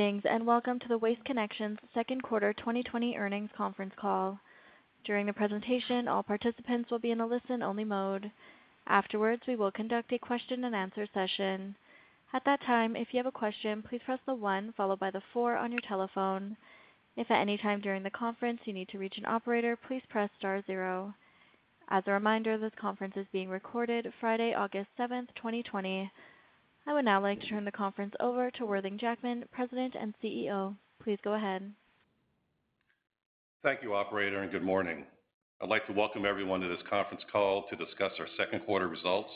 Greetings, and welcome to the Waste Connections second quarter 2020 earnings conference call. During the presentation, all participants will be in a listen-only mode. Afterwards, we will conduct a question and answer session. At that time, if you have a question, please press the one followed by the four on your telephone. If at any time during the conference you need to reach an operator, please press star zero. As a reminder, this conference is being recorded Friday, August 7th, 2020. I would now like to turn the conference over to Worthing Jackman, President and CEO. Please go ahead. Thank you, operator, and good morning. I'd like to welcome everyone to this conference call to discuss our second quarter results,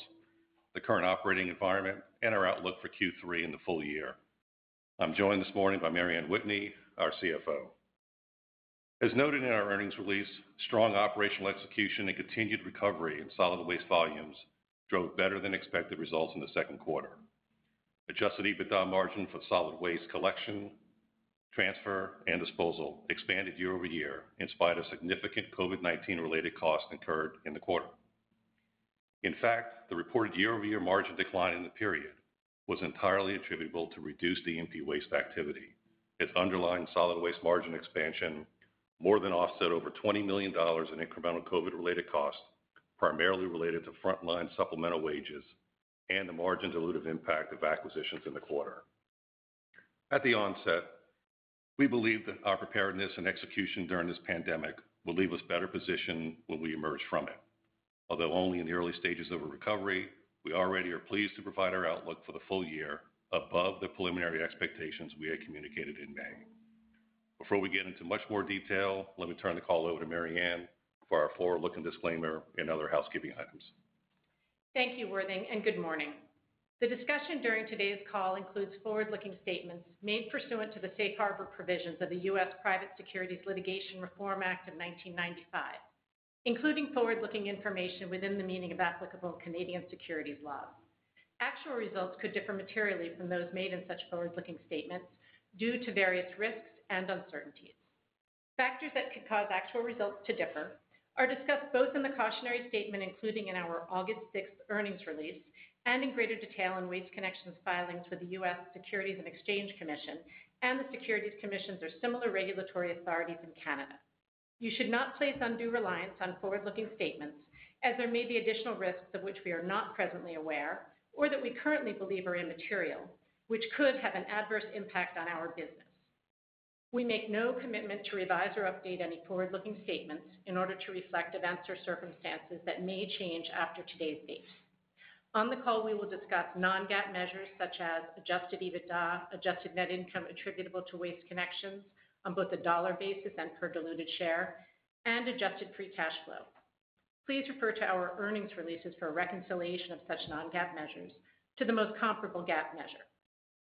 the current operating environment, and our outlook for Q3 and the full year. I'm joined this morning by Mary Anne Whitney, our CFO. As noted in our earnings release, strong operational execution and continued recovery in solid waste volumes drove better than expected results in the second quarter. Adjusted EBITDA margin for solid waste collection, transfer, and disposal expanded year-over-year in spite of significant COVID-19 related costs incurred in the quarter. In fact, the reported year-over-year margin decline in the period was entirely attributable to reduced E&P waste activity, as underlying solid waste margin expansion more than offset over $20 million in incremental COVID-related costs, primarily related to frontline supplemental wages and the margin dilutive impact of acquisitions in the quarter. At the onset, we believe that our preparedness and execution during this pandemic will leave us better positioned when we emerge from it. Although only in the early stages of a recovery, we already are pleased to provide our outlook for the full year above the preliminary expectations we had communicated in May. Before we get into much more detail, let me turn the call over to Mary Anne for our forward-looking disclaimer and other housekeeping items. Thank you, Worthing, and good morning. The discussion during today's call includes forward-looking statements made pursuant to the safe harbor provisions of the U.S. Private Securities Litigation Reform Act of 1995, including forward-looking information within the meaning of applicable Canadian securities laws. Actual results could differ materially from those made in such forward-looking statements due to various risks and uncertainties. Factors that could cause actual results to differ are discussed both in the cautionary statement including in our August 6th earnings release and in greater detail in Waste Connections filings with the U.S. Securities and Exchange Commission and the securities commissions or similar regulatory authorities in Canada. You should not place undue reliance on forward-looking statements as there may be additional risks of which we are not presently aware or that we currently believe are immaterial, which could have an adverse impact on our business. We make no commitment to revise or update any forward-looking statements in order to reflect events or circumstances that may change after today's date. On the call, we will discuss non-GAAP measures such as adjusted EBITDA, adjusted net income attributable to Waste Connections on both a dollar basis and per diluted share, and adjusted free cash flow. Please refer to our earnings releases for a reconciliation of such non-GAAP measures to the most comparable GAAP measure.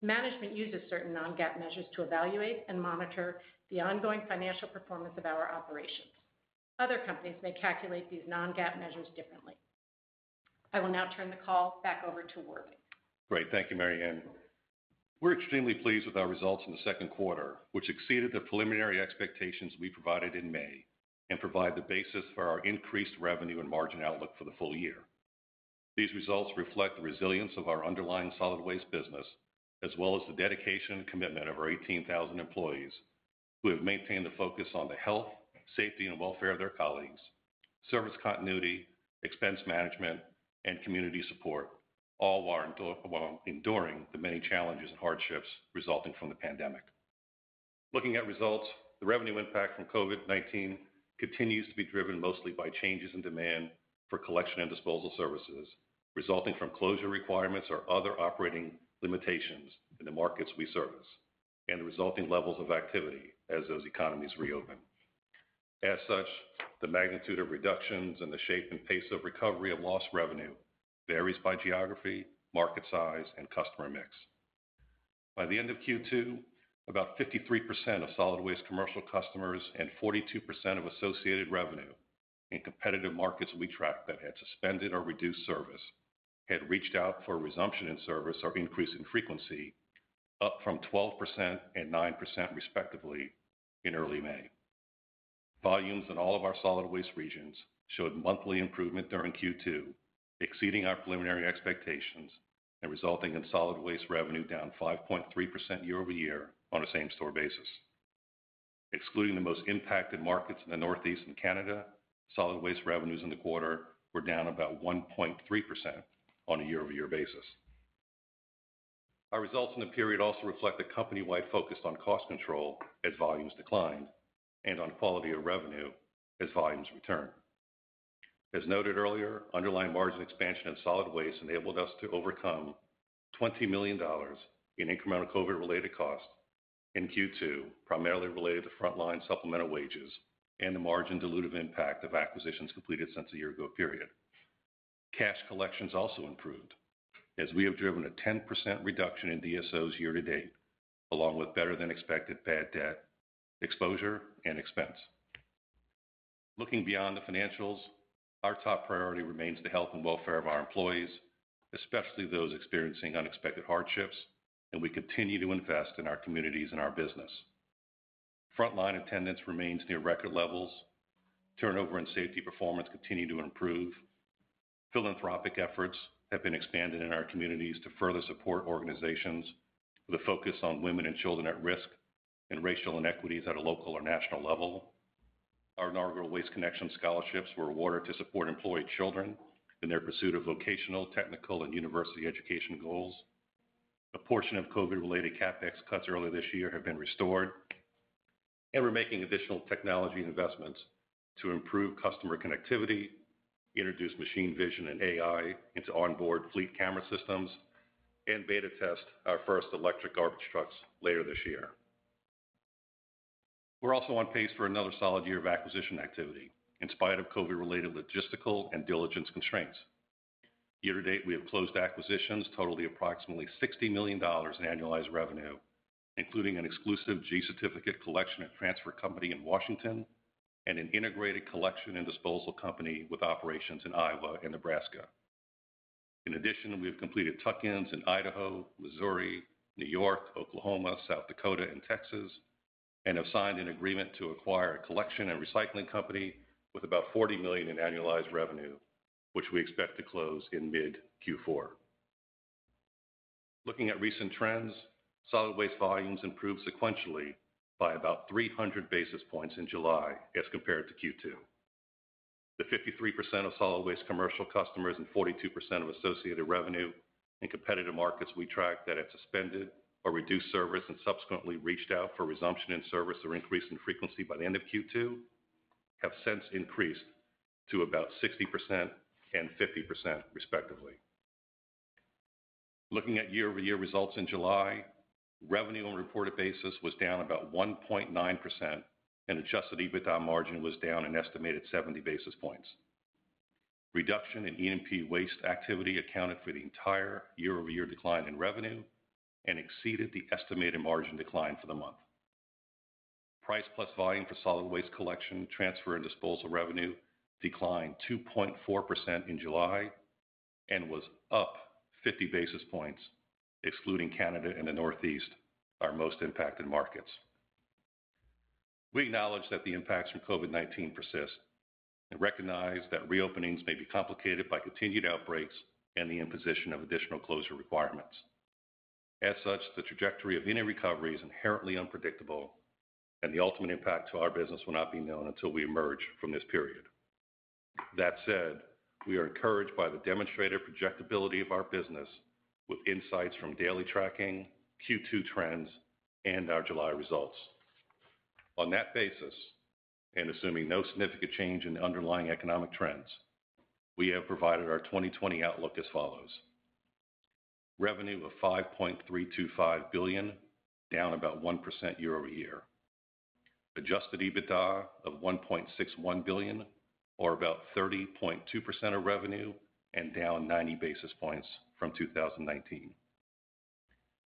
Management uses certain non-GAAP measures to evaluate and monitor the ongoing financial performance of our operations. Other companies may calculate these non-GAAP measures differently. I will now turn the call back over to Worthing. Great. Thank you, Mary Anne. We're extremely pleased with our results in the second quarter, which exceeded the preliminary expectations we provided in May and provide the basis for our increased revenue and margin outlook for the full year. These results reflect the resilience of our underlying solid waste business, as well as the dedication and commitment of our 18,000 employees who have maintained the focus on the health, safety, and welfare of their colleagues, service continuity, expense management, and community support, all while enduring the many challenges and hardships resulting from the pandemic. Looking at results, the revenue impact from COVID-19 continues to be driven mostly by changes in demand for collection and disposal services, resulting from closure requirements or other operating limitations in the markets we service, and the resulting levels of activity as those economies reopen. As such, the magnitude of reductions and the shape and pace of recovery of lost revenue varies by geography, market size, and customer mix. By the end of Q2, About 53% of solid waste commercial customers and 42% of associated revenue in competitive markets we track that had suspended or reduced service had reached out for resumption in service or increase in frequency, up from 12% and 9% respectively in early May. Volumes in all of our solid waste regions showed monthly improvement during Q2, exceeding our preliminary expectations and resulting in solid waste revenue down 5.3% year-over-year on a same-store basis. Excluding the most impacted markets in the Northeast and Canada, solid waste revenues in the quarter were down about 1.3% on a year-over-year basis. Our results in the period also reflect a company-wide focus on cost control as volumes declined and on quality of revenue as volumes returned. As noted earlier, underlying margin expansion in solid waste enabled us to overcome $20 million in incremental COVID-related costs in Q2, primarily related to frontline supplemental wages and the margin dilutive impact of acquisitions completed since the year-ago period. Cash collections also improved as we have driven a 10% reduction in DSOs year to date, along with better than expected bad debt exposure and expense. Looking beyond the financials, our top priority remains the health and welfare of our employees, especially those experiencing unexpected hardships, and we continue to invest in our communities and our business. Frontline attendance remains near record levels. Turnover and safety performance continue to improve. Philanthropic efforts have been expanded in our communities to further support organizations with a focus on women and children at risk and racial inequities at a local or national level. Our inaugural Waste Connections scholarships were awarded to support employed children in their pursuit of vocational, technical, and university education goals. A portion of COVID-related CapEx cuts earlier this year have been restored, and we're making additional technology investments to improve customer connectivity, introduce machine vision and AI into onboard fleet camera systems, and beta test our first electric garbage trucks later this year. We're also on pace for another solid year of acquisition activity in spite of COVID-related logistical and diligence constraints. Year to date, we have closed acquisitions totaling approximately $60 million in annualized revenue, including an exclusive G-certificate collection and transfer company in Washington and an integrated collection and disposal company with operations in Iowa and Nebraska. In addition, we have completed tuck-ins in Idaho, Missouri, New York, Oklahoma, South Dakota, and Texas, and have signed an agreement to acquire a collection and recycling company with about 40 million in annualized revenue, which we expect to close in mid Q4. Looking at recent trends, solid waste volumes improved sequentially by about 300 basis points in July as compared to Q2. The 53% of solid waste commercial customers and 42% of associated revenue in competitive markets we track that had suspended or reduced service and subsequently reached out for resumption in service or increase in frequency by the end of Q2 have since increased to about 60% and 50% respectively. Looking at year-over-year results in July, revenue on a reported basis was down about 1.9%, and adjusted EBITDA margin was down an estimated 70 basis points. Reduction in E&P waste activity accounted for the entire year-over-year decline in revenue and exceeded the estimated margin decline for the month. Price plus volume for solid waste collection, transfer, and disposal revenue declined 2.4% in July and was up 50 basis points, excluding Canada and the Northeast, our most impacted markets. We acknowledge that the impacts from COVID-19 persist and recognize that reopenings may be complicated by continued outbreaks and the imposition of additional closure requirements. As such, the trajectory of any recovery is inherently unpredictable, and the ultimate impact to our business will not be known until we emerge from this period. That said, we are encouraged by the demonstrated projectability of our business with insights from daily tracking, Q2 trends, and our July results. On that basis, and assuming no significant change in the underlying economic trends, we have provided our 2020 outlook as follows. Revenue of 5.325 billion, down about 1% year-over-year. Adjusted EBITDA of 1.61 billion, or about 30.2% of revenue and down 90 basis points from 2019.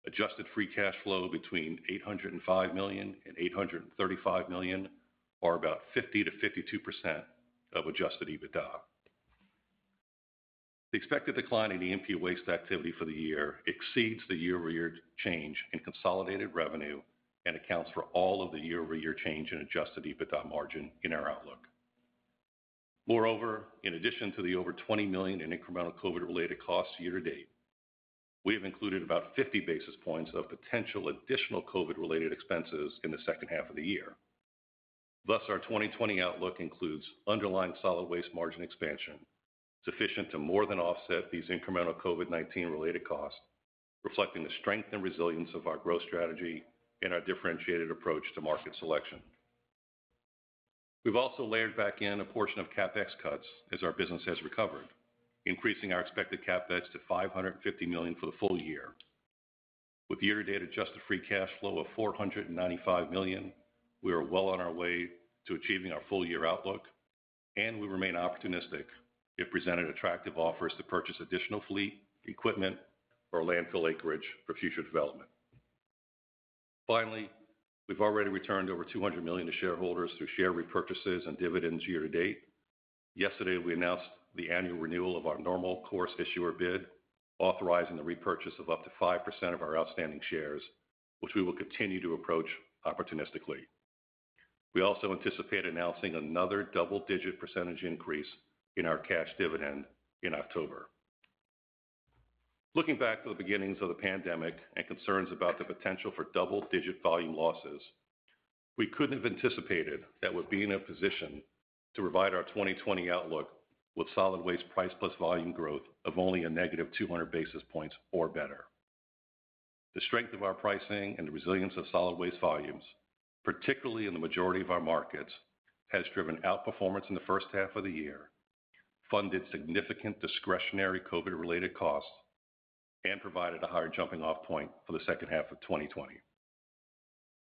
adjusted free cash flow between $805 million and $835 million, or about 50%-52% of adjusted EBITDA. The expected decline in E&P waste activity for the year exceeds the year-over-year change in consolidated revenue and accounts for all of the year-over-year change in adjusted EBITDA margin in our outlook. Moreover, in addition to the over 20 million in incremental COVID-related costs year to date, we have included about 50 basis points of potential additional COVID-related expenses in the second half of the year. Thus, our 2020 outlook includes underlying solid waste margin expansion sufficient to more than offset these incremental COVID-19 related costs, reflecting the strength and resilience of our growth strategy and our differentiated approach to market selection. We've also layered back in a portion of CapEx cuts as our business has recovered, increasing our expected CapEx to 550 million for the full year. With year-to-date adjusted free cash flow of 495 million, we are well on our way to achieving our full-year outlook, and we remain opportunistic if presented attractive offers to purchase additional fleet, equipment, or landfill acreage for future development. Finally, we've already returned over $200 million to shareholders through share repurchases and dividends year to date. Yesterday, we announced the annual renewal of our normal course issuer bid, authorizing the repurchase of up to 5% of our outstanding shares, which we will continue to approach opportunistically. We also anticipate announcing another double-digit percentage increase in our cash dividend in October. Looking back to the beginnings of the pandemic and concerns about the potential for double-digit volume losses, we couldn't have anticipated that we'd be in a position to provide our 2020 outlook with solid waste price plus volume growth of only a negative 200 basis points or better. The strength of our pricing and the resilience of solid waste volumes, particularly in the majority of our markets, has driven outperformance in the first half of the year, funded significant discretionary COVID-related costs, and provided a higher jumping-off point for the second half of 2020.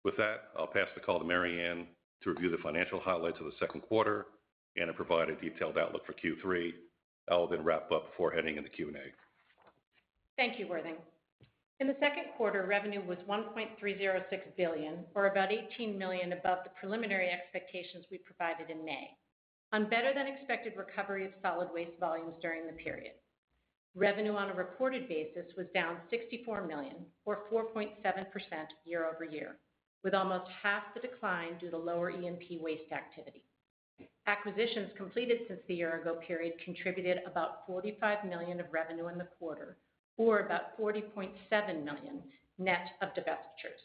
With that, I'll pass the call to Mary Anne to review the financial highlights of the second quarter and to provide a detailed outlook for Q3. I will then wrap up before heading into Q&A. Thank you, Worthing. In the second quarter, revenue was 1.306 billion, or about 18 million above the preliminary expectations we provided in May, on better-than-expected recovery of solid waste volumes during the period. Revenue on a reported basis was down 64 million, or 4.7% year-over-year, with almost half the decline due to lower E&P waste activity. Acquisitions completed since the year-ago period contributed about 45 million of revenue in the quarter, or about 40.7 million net of divestitures.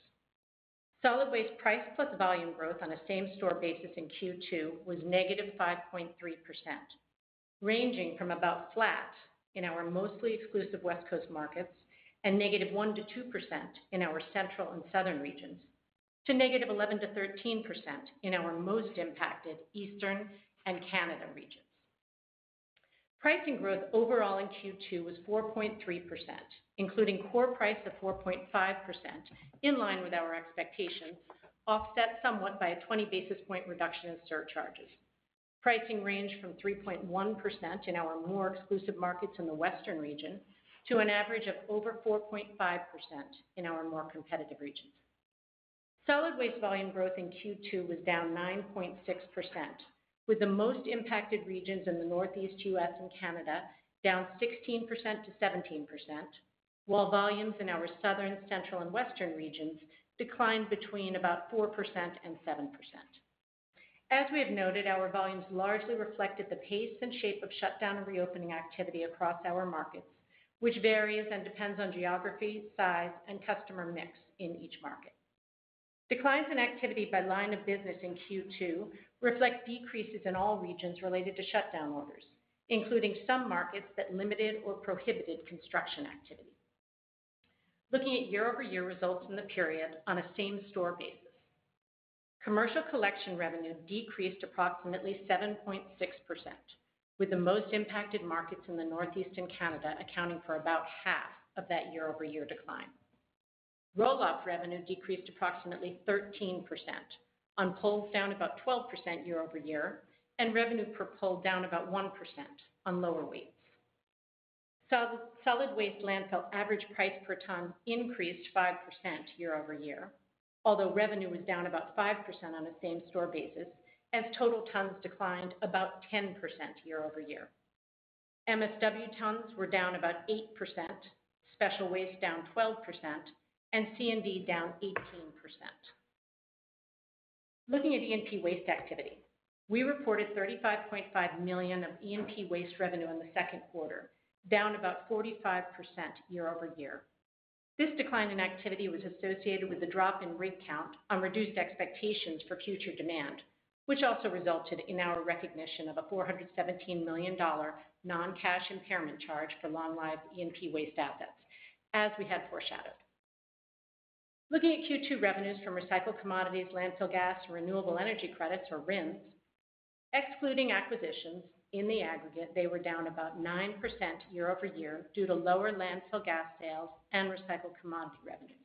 Solid waste price plus volume growth on a same-store basis in Q2 was negative 5.3%, ranging from about flat in our mostly exclusive West Coast markets and negative 1%-2% in our central and southern regions, to 11%-13% in our most impacted Eastern and Canada regions. Pricing growth overall in Q2 was 4.3%, including core price of 4.5%, in line with our expectations, offset somewhat by a 20 basis point reduction in surcharges. Pricing ranged from 3.1% in our more exclusive markets in the Western region to an average of over 4.5% in our more competitive regions. Solid waste volume growth in Q2 was down 9.6%, with the most impacted regions in the Northeast U.S. and Canada down 16%-17%, while volumes in our Southern, Central, and Western regions declined between about 4% and 7%. As we have noted, our volumes largely reflected the pace and shape of shutdown and reopening activity across our markets, which varies and depends on geography, size, and customer mix in each market. Declines in activity by line of business in Q2 reflect decreases in all regions related to shutdown orders, including some markets that limited or prohibited construction activity. Looking at year-over-year results in the period on a same-store basis. Commercial collection revenue decreased approximately 7.6%, with the most impacted markets in the Northeast and Canada accounting for about half of that year-over-year decline. Roll-off revenue decreased approximately 13%, on pulls down about 12% year-over-year, and revenue per pull down about 1% on lower weights. Solid waste landfill average price per ton increased 5% year-over-year, although revenue was down about 5% on a same-store basis, as total tons declined about 10% year-over-year. MSW tons were down about 8%, special waste down 12%, and C&D down 18%. Looking at E&P waste activity, we reported 35.5 million of E&P waste revenue in the second quarter, down about 45% year-over-year. This decline in activity was associated with the drop in rig count on reduced expectations for future demand, which also resulted in our recognition of a $417 million non-cash impairment charge for long-lived E&P waste assets, as we had foreshadowed. Looking at Q2 revenues from recycled commodities, landfill gas, and renewable energy credits, or RINs, excluding acquisitions, in the aggregate, they were down about 9% year-over-year due to lower landfill gas sales and recycled commodity revenues,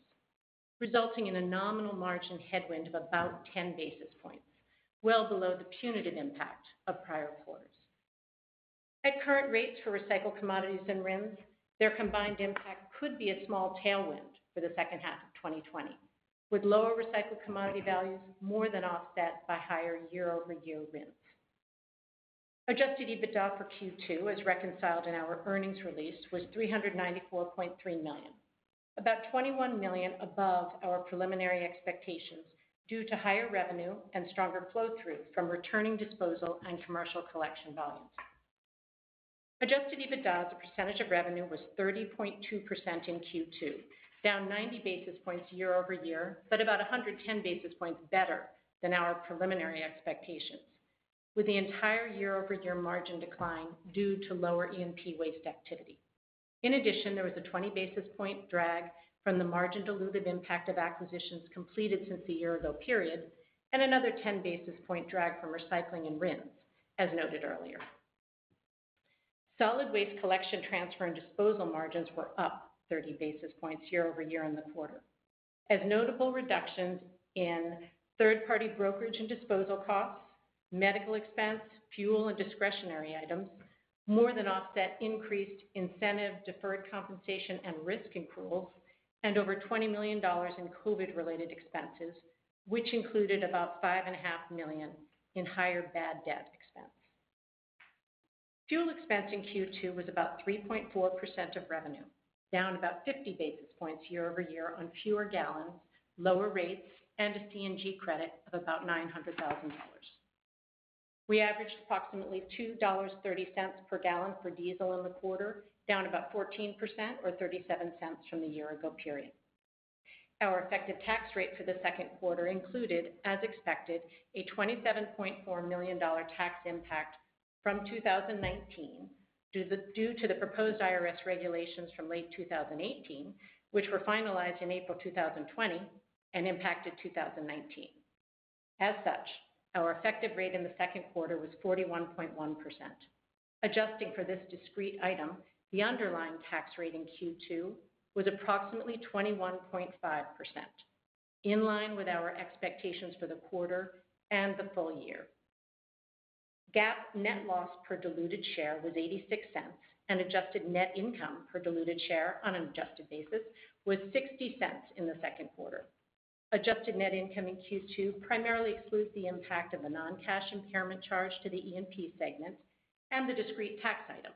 resulting in a nominal margin headwind of about 10 basis points, well below the punitive impact of prior quarters. At current rates for recycled commodities and RINs, their combined impact could be a small tailwind for the second half of 2020, with lower recycled commodity values more than offset by higher year-over-year RINs. Adjusted EBITDA for Q2, as reconciled in our earnings release, was 394.3 million, about 21 million above our preliminary expectations due to higher revenue and stronger flow-through from returning disposal and commercial collection volumes. Adjusted EBITDA as a percentage of revenue was 30.2% in Q2, down 90 basis points year-over-year, but about 110 basis points better than our preliminary expectations, with the entire year-over-year margin decline due to lower E&P waste activity. In addition, there was a 20 basis point drag from the margin dilutive impact of acquisitions completed since the year-ago period, and another 10 basis point drag from recycling and RINs, as noted earlier. Solid waste collection, transfer, and disposal margins were up 30 basis points year-over-year in the quarter, as notable reductions in third-party brokerage and disposal costs, medical expense, fuel, and discretionary items more than offset increased incentive, deferred compensation, and risk accruals, and over $20 million in COVID-related expenses, which included about 5.5 million in higher bad debt expense. Fuel expense in Q2 was about 3.4% of revenue, down about 50 basis points year-over-year on fewer gallons, lower rates, and a CNG credit of about $900,000. We averaged approximately $2.30 per gallon for diesel in the quarter, down about 14%, or $0.37 from the year-ago period. Our effective tax rate for the second quarter included, as expected, a $27.4 million tax impact from 2019 due to the proposed IRS regulations from late 2018, which were finalized in April 2020 and impacted 2019. As such, our effective rate in the second quarter was 41.1%. Adjusting for this discrete item, the underlying tax rate in Q2 was approximately 21.5%, in line with our expectations for the quarter and the full year. GAAP net loss per diluted share was $0.86, and adjusted net income per diluted share on an adjusted basis was $0.60 in the second quarter. Adjusted net income in Q2 primarily excludes the impact of a non-cash impairment charge to the E&P segment and the discrete tax item,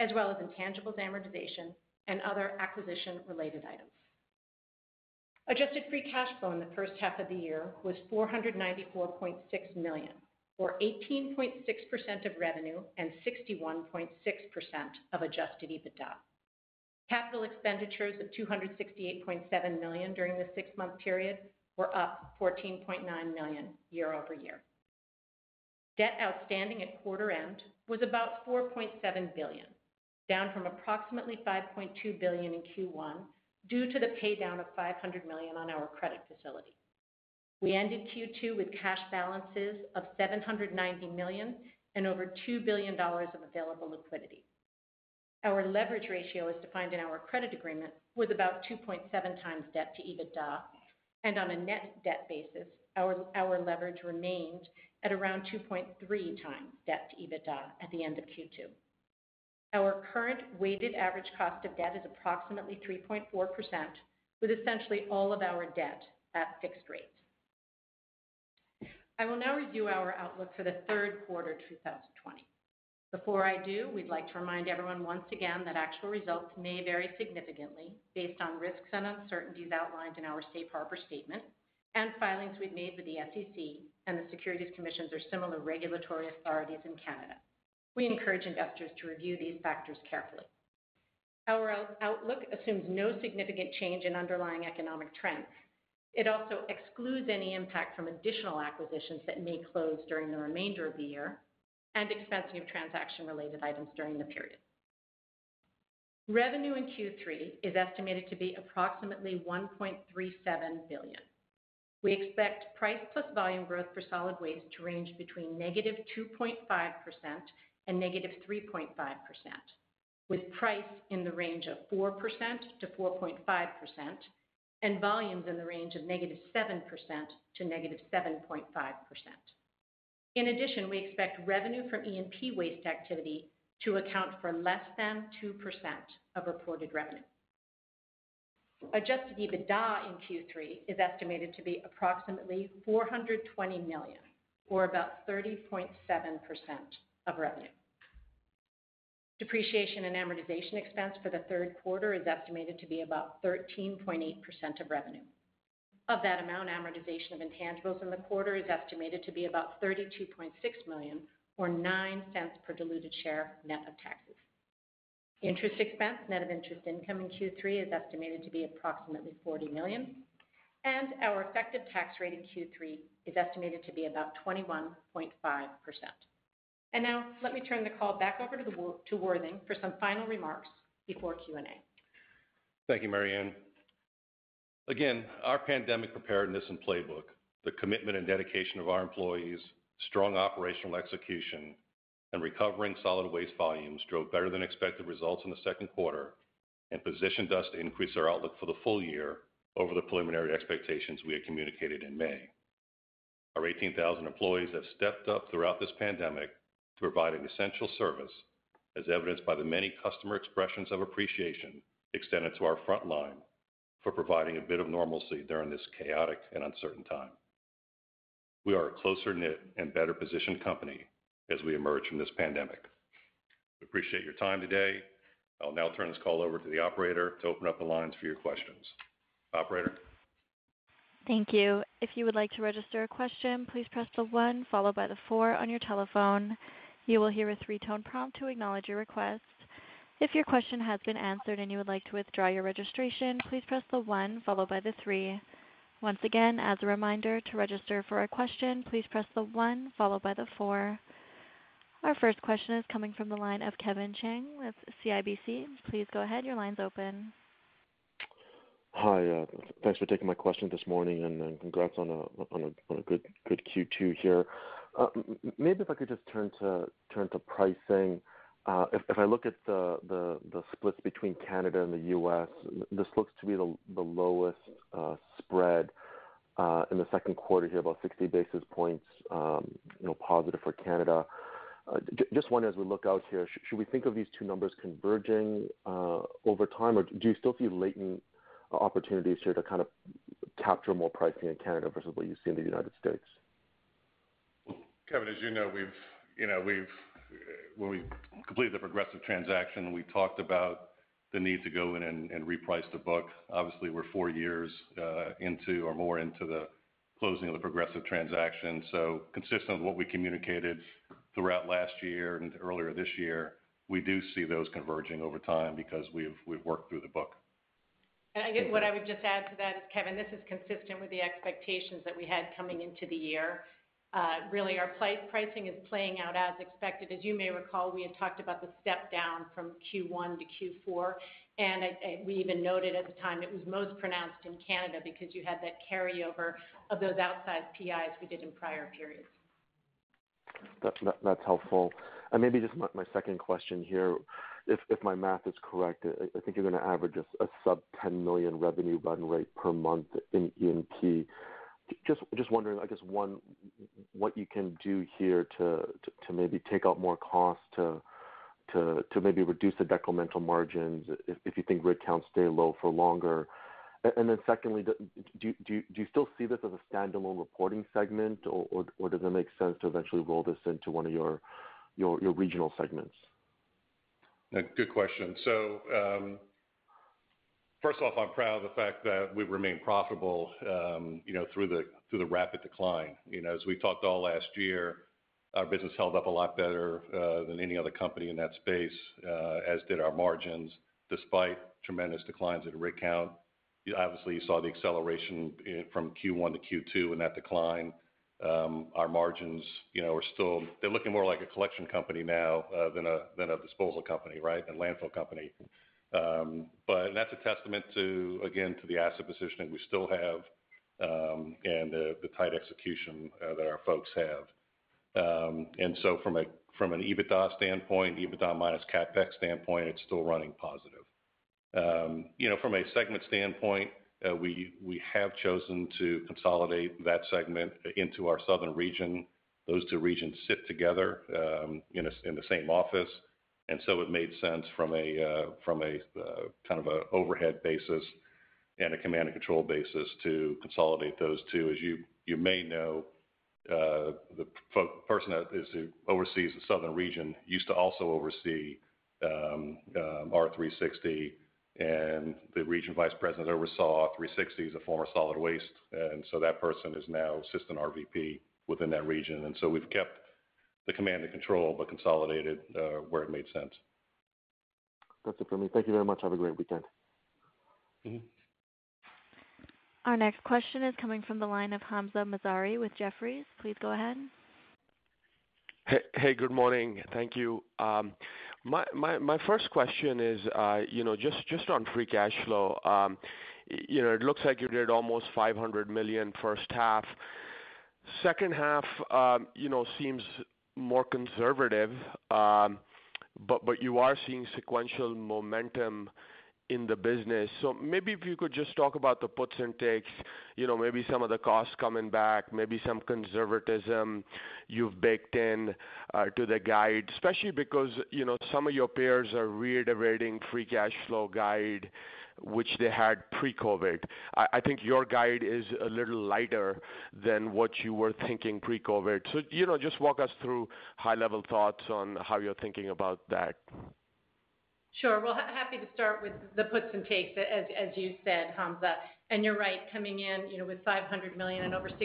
as well as intangibles amortization and other acquisition-related items. Adjusted free cash flow in the first half of the year was 494.6 million, or 18.6% of revenue and 61.6% of adjusted EBITDA. Capital expenditures of 268.7 million during the six-month period were up 14.9 million year-over-year. Debt outstanding at quarter end was about 4.7 billion, down from approximately 5.2 billion in Q1 due to the paydown of 500 million on our credit facility. We ended Q2 with cash balances of 790 million and over $2 billion of available liquidity. Our leverage ratio, as defined in our credit agreement, was about 2.7x debt to EBITDA, and on a net debt basis, our leverage remained at around 2.3x debt to EBITDA at the end of Q2. Our current weighted average cost of debt is approximately 3.4%, with essentially all of our debt at fixed rates. I will now review our outlook for the third quarter 2020. Before I do, we'd like to remind everyone once again that actual results may vary significantly based on risks and uncertainties outlined in our safe harbor statement and filings we've made with the SEC and the securities commissions or similar regulatory authorities in Canada. We encourage investors to review these factors carefully. Our outlook assumes no significant change in underlying economic trends. It also excludes any impact from additional acquisitions that may close during the remainder of the year and expensing of transaction-related items during the period. Revenue in Q3 is estimated to be approximately 1.37 billion. We expect price plus volume growth for solid waste to range between -2.5% and -3.5%, with price in the range of 4%-4.5% and volumes in the range of -7% to -7.5%. In addition, we expect revenue from E&P waste activity to account for less than 2% of reported revenue. Adjusted EBITDA in Q3 is estimated to be approximately 420 million, or about 30.7% of revenue. Depreciation and amortization expense for the third quarter is estimated to be about 13.8% of revenue. Of that amount, amortization of intangibles in the quarter is estimated to be about 32.6 million, or $0.09 per diluted share net of taxes. Interest expense net of interest income in Q3 is estimated to be approximately 40 million, and our effective tax rate in Q3 is estimated to be about 21.5%. And now let me turn the call back over to Worthing for some final remarks before Q&A. Thank you, Mary Anne. Again, our pandemic preparedness and playbook, the commitment and dedication of our employees, strong operational execution, and recovering solid waste volumes drove better than expected results in the second quarter and positioned us to increase our outlook for the full year over the preliminary expectations we had communicated in May. Our 18,000 employees have stepped up throughout this pandemic to provide an essential service, as evidenced by the many customer expressions of appreciation extended to our front line for providing a bit of normalcy during this chaotic and uncertain time. We are a closer-knit and better-positioned company as we emerge from this pandemic. We appreciate your time today. I'll now turn this call over to the operator to open up the lines for your questions. Operator? Thank you. If you would like to register a question, please press the one followed by the four on your telephone. You will hear a three-tone prompt to acknowledge your request. If your question has been answered and you would like to withdraw your registration, please press the one followed by the three. Once again, as a reminder, to register for a question, please press the one followed by the four. Our first question is coming from the line of Kevin Chiang with CIBC. Please go ahead. Your line's open. Hi. Uh, thanks for taking my question this morning, and congrats on a good Q2 here. Uh, maybe if I could just turn to pricing. Uh, if I look at the the splits between Canada and the U.S., this looks to be the the lowest uh, spread uh, in the second quarter here, about 60 basis points um, you know, positive for Canada. Just wondering, as we look out here, should we think of these two numbers converging over time, or do you still see latent opportunities here to kind of capture more pricing in Canada versus what you see in the United States? Kevin, as you know, when we completed the Progressive transaction, we talked about the need to go in and reprice the book. Obviously, we're four years uh, into or more into the closing of the Progressive transaction. So consistent with what we communicated throughout last year and earlier this year, we do see those converging over time because we've worked through the book. I guess what I would just add to that is, Kevin, this is consistent with the expectations that we had coming into the year. Uh, really, our pricing is playing out as expected. As you may recall, we had talked about the step down from Q1 to Q4, and we even noted at the time it was most pronounced in Canada because you had that carryover of those outsized PIs we did in prior periods. That's helpful. And maybe just my second question here. If my math is correct, I think you're going to average a sub 10 million revenue run rate per month in E&P. Just wondering, I guess, one, what you can do here to maybe take out more cost to to maybe reduce the decremental margins if you think rig counts stay low for longer? And then secondly, do you still see this as a standalone reporting segment, or does it make sense to eventually roll this into one of your regional segments? Good question. Um, First off, I'm proud of the fact that we've remained profitable um, through the rapid decline. You know, As we talked all last year, our business held up a lot better uh, than any other company in that space, uh, as did our margins, despite tremendous declines in rig count. Obviously, you saw the acceleration from Q1 to Q2 in that decline. Um, our margins, you know, are still. they're looking more like a collection company now uh, than a disposal company, right? A landfill company. Um, but that's a testament, to, again, to the asset positioning we still have, um, and the tight execution uh, that our folks have. Um, and so from an EBITDA standpoint, EBITDA minus CapEx standpoint, it's still running positive. You know, from a segment standpoint, uh, we have chosen to consolidate that segment into our southern region. Those two regions sit together in the same office. And so it made sense from a uh, uh, kind of an overhead basis and a command and control basis to consolidate those two. As you may know, uh, the person that oversees the southern region used to also oversee um, um, R360, and the region vice president that oversaw R360 is a former solid waste. And so that person is now assistant RVP within that region. And so we've kept the command and control, but consolidated uh, where it made sense. That's it for me. Thank you very much. Have a great weekend. Mm-hmm. Our next question is coming from the line of Hamzah Mazari with Jefferies. Please go ahead. Hey, good morning. Thank you. Um, my first question is uh, you know, just on free cash flow. Um, you know, it looks like you did almost $500 million first half. Second half um, you know, seems more conservative, um but but you are seeing sequential momentum in the business. So maybe if you could just talk about the puts and takes, you know, maybe some of the costs coming back, maybe some conservatism you've baked in to the guide, especially because you know, some of your peers are reiterating free cash flow guide, which they had pre-COVID. I think your guide is a little lighter than what you were thinking pre-COVID. So you know, just walk us through high-level thoughts on how you're thinking about that. Sure. Well, happy to start with the puts and takes, as you said, Hamzah. You're right, coming in you know, with 500 million and over 60%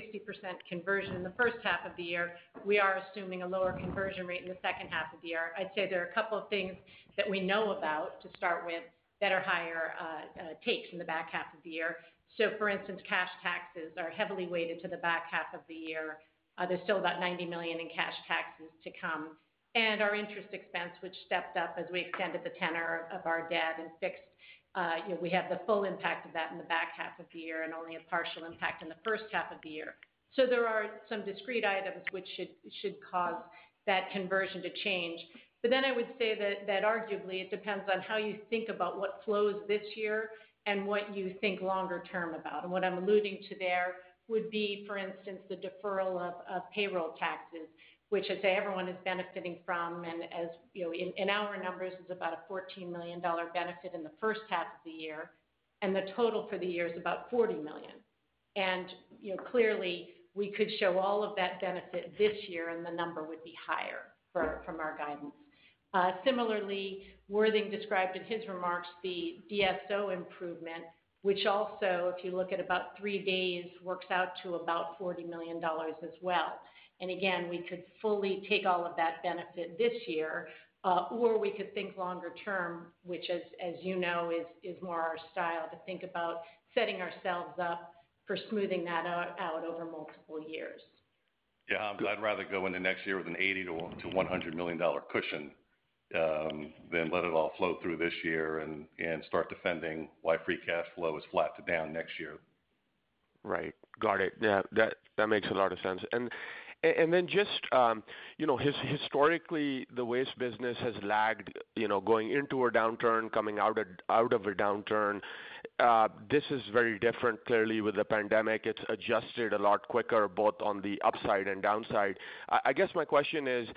conversion in the first half of the year, we are assuming a lower conversion rate in the second half of the year. I'd say there are a couple of things that we know about to start with that are higher uh, uh, takes in the back half of the year. So for instance, cash taxes are heavily weighted to the back half of the year. Uh, there's still about 90 million in cash taxes to come. And our interest expense, which stepped up as we extended the tenor of our debt and fixed, you know, we have the full impact of that in the back half of the year and only a partial impact in the first half of the year. So there are some discrete items which should cause that conversion to change. I would say that that arguably it depends on how you think about what flows this year and what you think longer term about. And what I'm alluding to there would be, for instance, the deferral of payroll taxes, which I'd say everyone is benefiting from. And as you know, in our numbers, it's about a $14 million benefit in the first half of the year, and the total for the year is about 40 million. And you know, clearly, we could show all of that benefit this year, and the number would be higher from our guidance. Uh, similarly, Worthing described in his remarks the DSO improvement, which also, if you look at about three days, works out to about $40 million as well. And again, we could fully take all of that benefit this year, uh, or we could think longer term, which as you know, is more our style to think about setting ourselves up for smoothing that out over multiple years. Yeah, I'd rather go into next year with an $80 million-$100 million cushion Um, than let it all flow through this year and start defending why free cash flow is flat to down next year. Right. Got it. Yeah, that makes a lot of sense. Then just um, you know, historically, the waste business has lagged you know, going into a downturn, coming out of a downturn. Uh, this is very different, clearly, with the pandemic. It's adjusted a lot quicker, both on the upside and downside. I guess my question is,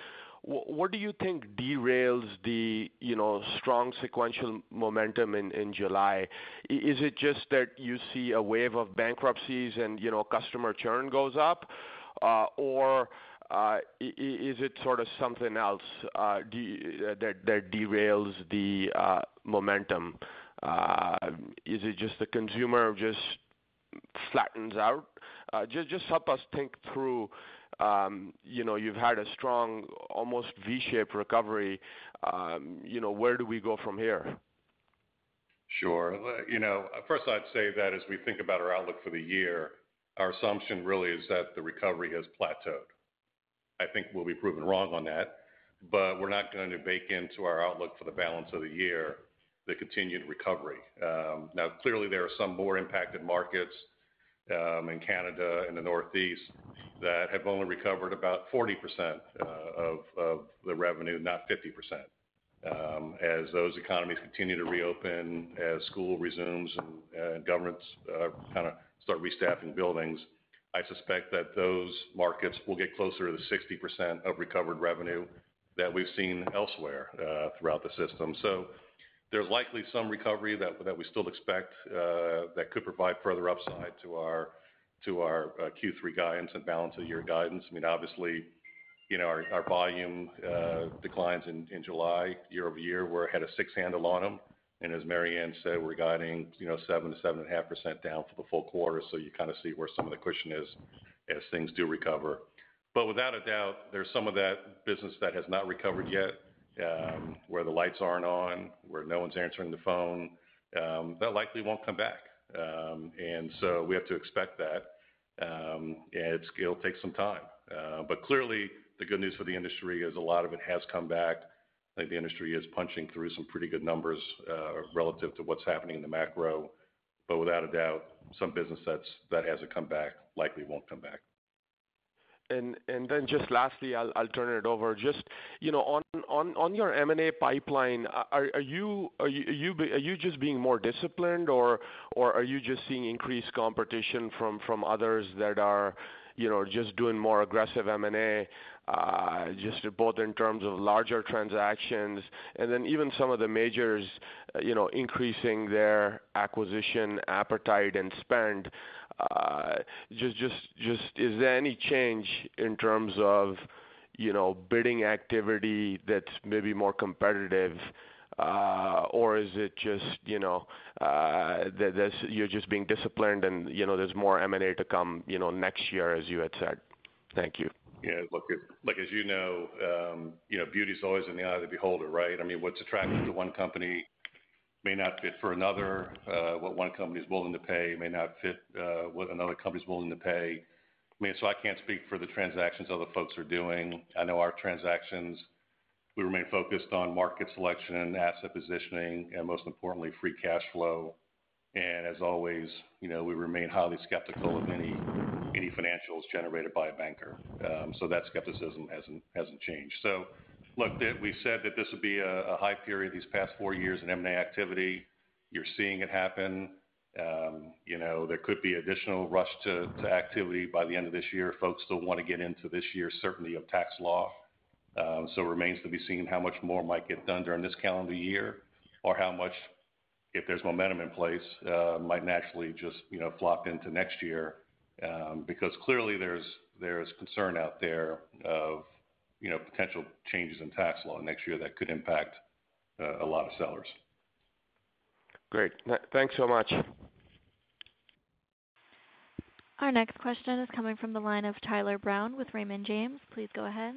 what do you think derails the you know, strong sequential momentum in July? Is it just that you see a wave of bankruptcies and you know, customer churn goes up? Uh, or uh, is it sort of something else uh, that derails the momentum? Is it just the consumer just flattens out? Just help us think through. Um, you've had a strong, almost V-shaped recovery. Um, you know, where do we go from here? Sure. You know, First I'd say that as we think about our outlook for the year, our assumption really is that the recovery has plateaued. I think we'll be proven wrong on that, but we're not going to bake into our outlook for the balance of the year the continued recovery. Um, now clearly there are some more impacted markets Um, in Canada and the Northeast that have only recovered about 40% uh, of the revenue, not 50%. Um, as those economies continue to reopen, as school resumes and governments uh, kind of start restaffing buildings, I suspect that those markets will get closer to the 60% of recovered revenue that we've seen elsewhere uh, throughout the system. There's likely some recovery that we still expect uh, that could provide further upside to our uh, Q3 guidance and balance of year guidance. I mean, obviously, you know, our volume uh, declines in July year-over-year. We're ahead of six handle on them. And as Mary Anne said, we're guiding you know, 7%-7.5% down for the full quarter. So you kind of see where some of the cushion is as things do recover. But without a doubt, there's some of that business that has not recovered yet, where the lights aren't on, where no one's answering the phone. That likely won't come back. Um and so we have to expect that. And it'll take some time. Um but clearly, the good news for the industry is a lot of it has come back. I think the industry is punching through some pretty good numbers relative to what's happening in the macro. But without a doubt, some business that hasn't come back likely won't come back. Then just lastly, I'll I'll turn it over. Just you know, on your M&A pipeline, are you are you are you just being more disciplined, or or are you just seeing increased competition from others that are you know, just doing more aggressive M&A, uh, just both in terms of larger transactions and then even some of the majors uh, you know, increasing their acquisition appetite and spend? Uh, just just is there any change in terms of you know, bidding activity that's maybe more competitive? Uh, or is it just you know, uh, that you're just being disciplined and you know, there's more M&A to come you know, next year, as you had said? Thank you. Yeah. Look, as you know, um, you know, beauty's always in the eye of the beholder, right? I mean, what's attractive to one company may not fit for another. Uh, what one company is willing to pay may not fit uh, what another company is willing to pay. May so I can't speak for the transactions other folks are doing. I know our transactions, we remain focused on market selection, and asset positioning, and most importantly, free cash flow. And as always, you know, we remain highly skeptical of any financials generated by a banker. Um, so that skepticism hasn't changed. Look, we said that this would be a high period these past four years in M&A activity. You're seeing it happen. Um, you know, there could be additional rush to activity by the end of this year. Folks still want to get into this year's certainty of tax law. Um, so it remains to be seen how much more might get done during this calendar year, or how much, if there's momentum in place, uh, might naturally just you know, flop into next year. Um, because clearly there's concern out there of potential changes in tax law next year that could impact uh, a lot of sellers. Great. Thanks so much. Our next question is coming from the line of Tyler Brown with Raymond James. Please go ahead.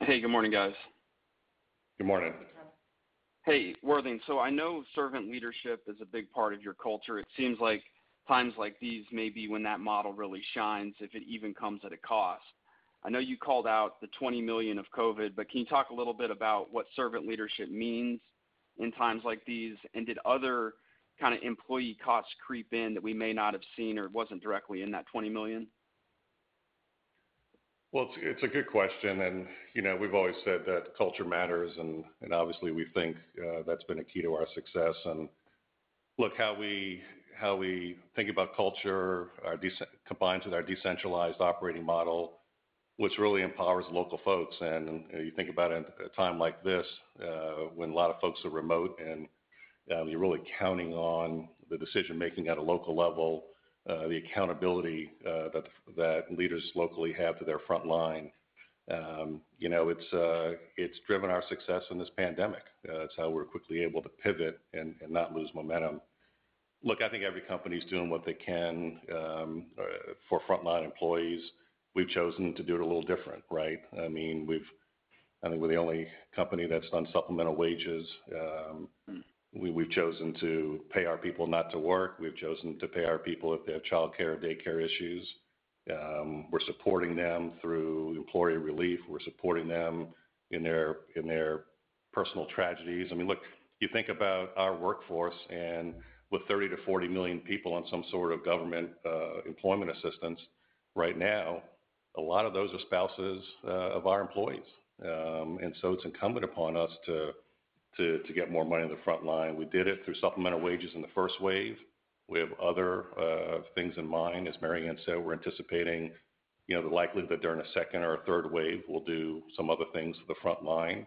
Hey, good morning, guys. Good morning. Hey, Worthing. So I know servant leadership is a big part of your culture. It seems like times like these may be when that model really shines, if it even comes at a cost. I know you called out the 20 million of COVID, but can you talk a little bit about what servant leadership means in times like these? And did other kind of employee costs creep in that we may not have seen or wasn't directly in that 20 million? Well, it's a good question, and you know, we've always said that culture matters, and obviously we think uh, that's been a key to our success. And look, how we think about culture combines with our decentralized operating model. Which really empowers local folks. And you think about it at a time like this, uh, when a lot of folks are remote and um, you're really counting on the decision-making at a local level, uh, the accountability uh, that that leaders locally have to their front line. Um, you know, it's uh, it's driven our success in this pandemic. Uh, it's how we're quickly able to pivot and, and not lose momentum. Look, I think every company is doing what they can um, uh, for frontline employees. We've chosen to do it a little different, right? I mean, we've I think we're the only company that's done supplemental wages. Um, We've chosen to pay our people not to work. We've chosen to pay our people if they have childcare or daycare issues. Um, we're supporting them through employee relief. We're supporting them in their personal tragedies. I mean, look, you think about our workforce, and with 30 million-40 million people on some sort of government uh, employment assistance right now, a lot of those are spouses uh, of our employees. Um, and so It's incumbent upon us to to get more money in the front line. We did it through supplemental wages in the first wave. We have other uh, things in mind. As Mary Anne said, we're anticipating you know, the likelihood that during a second or a third wave, we'll do some other things to the front line.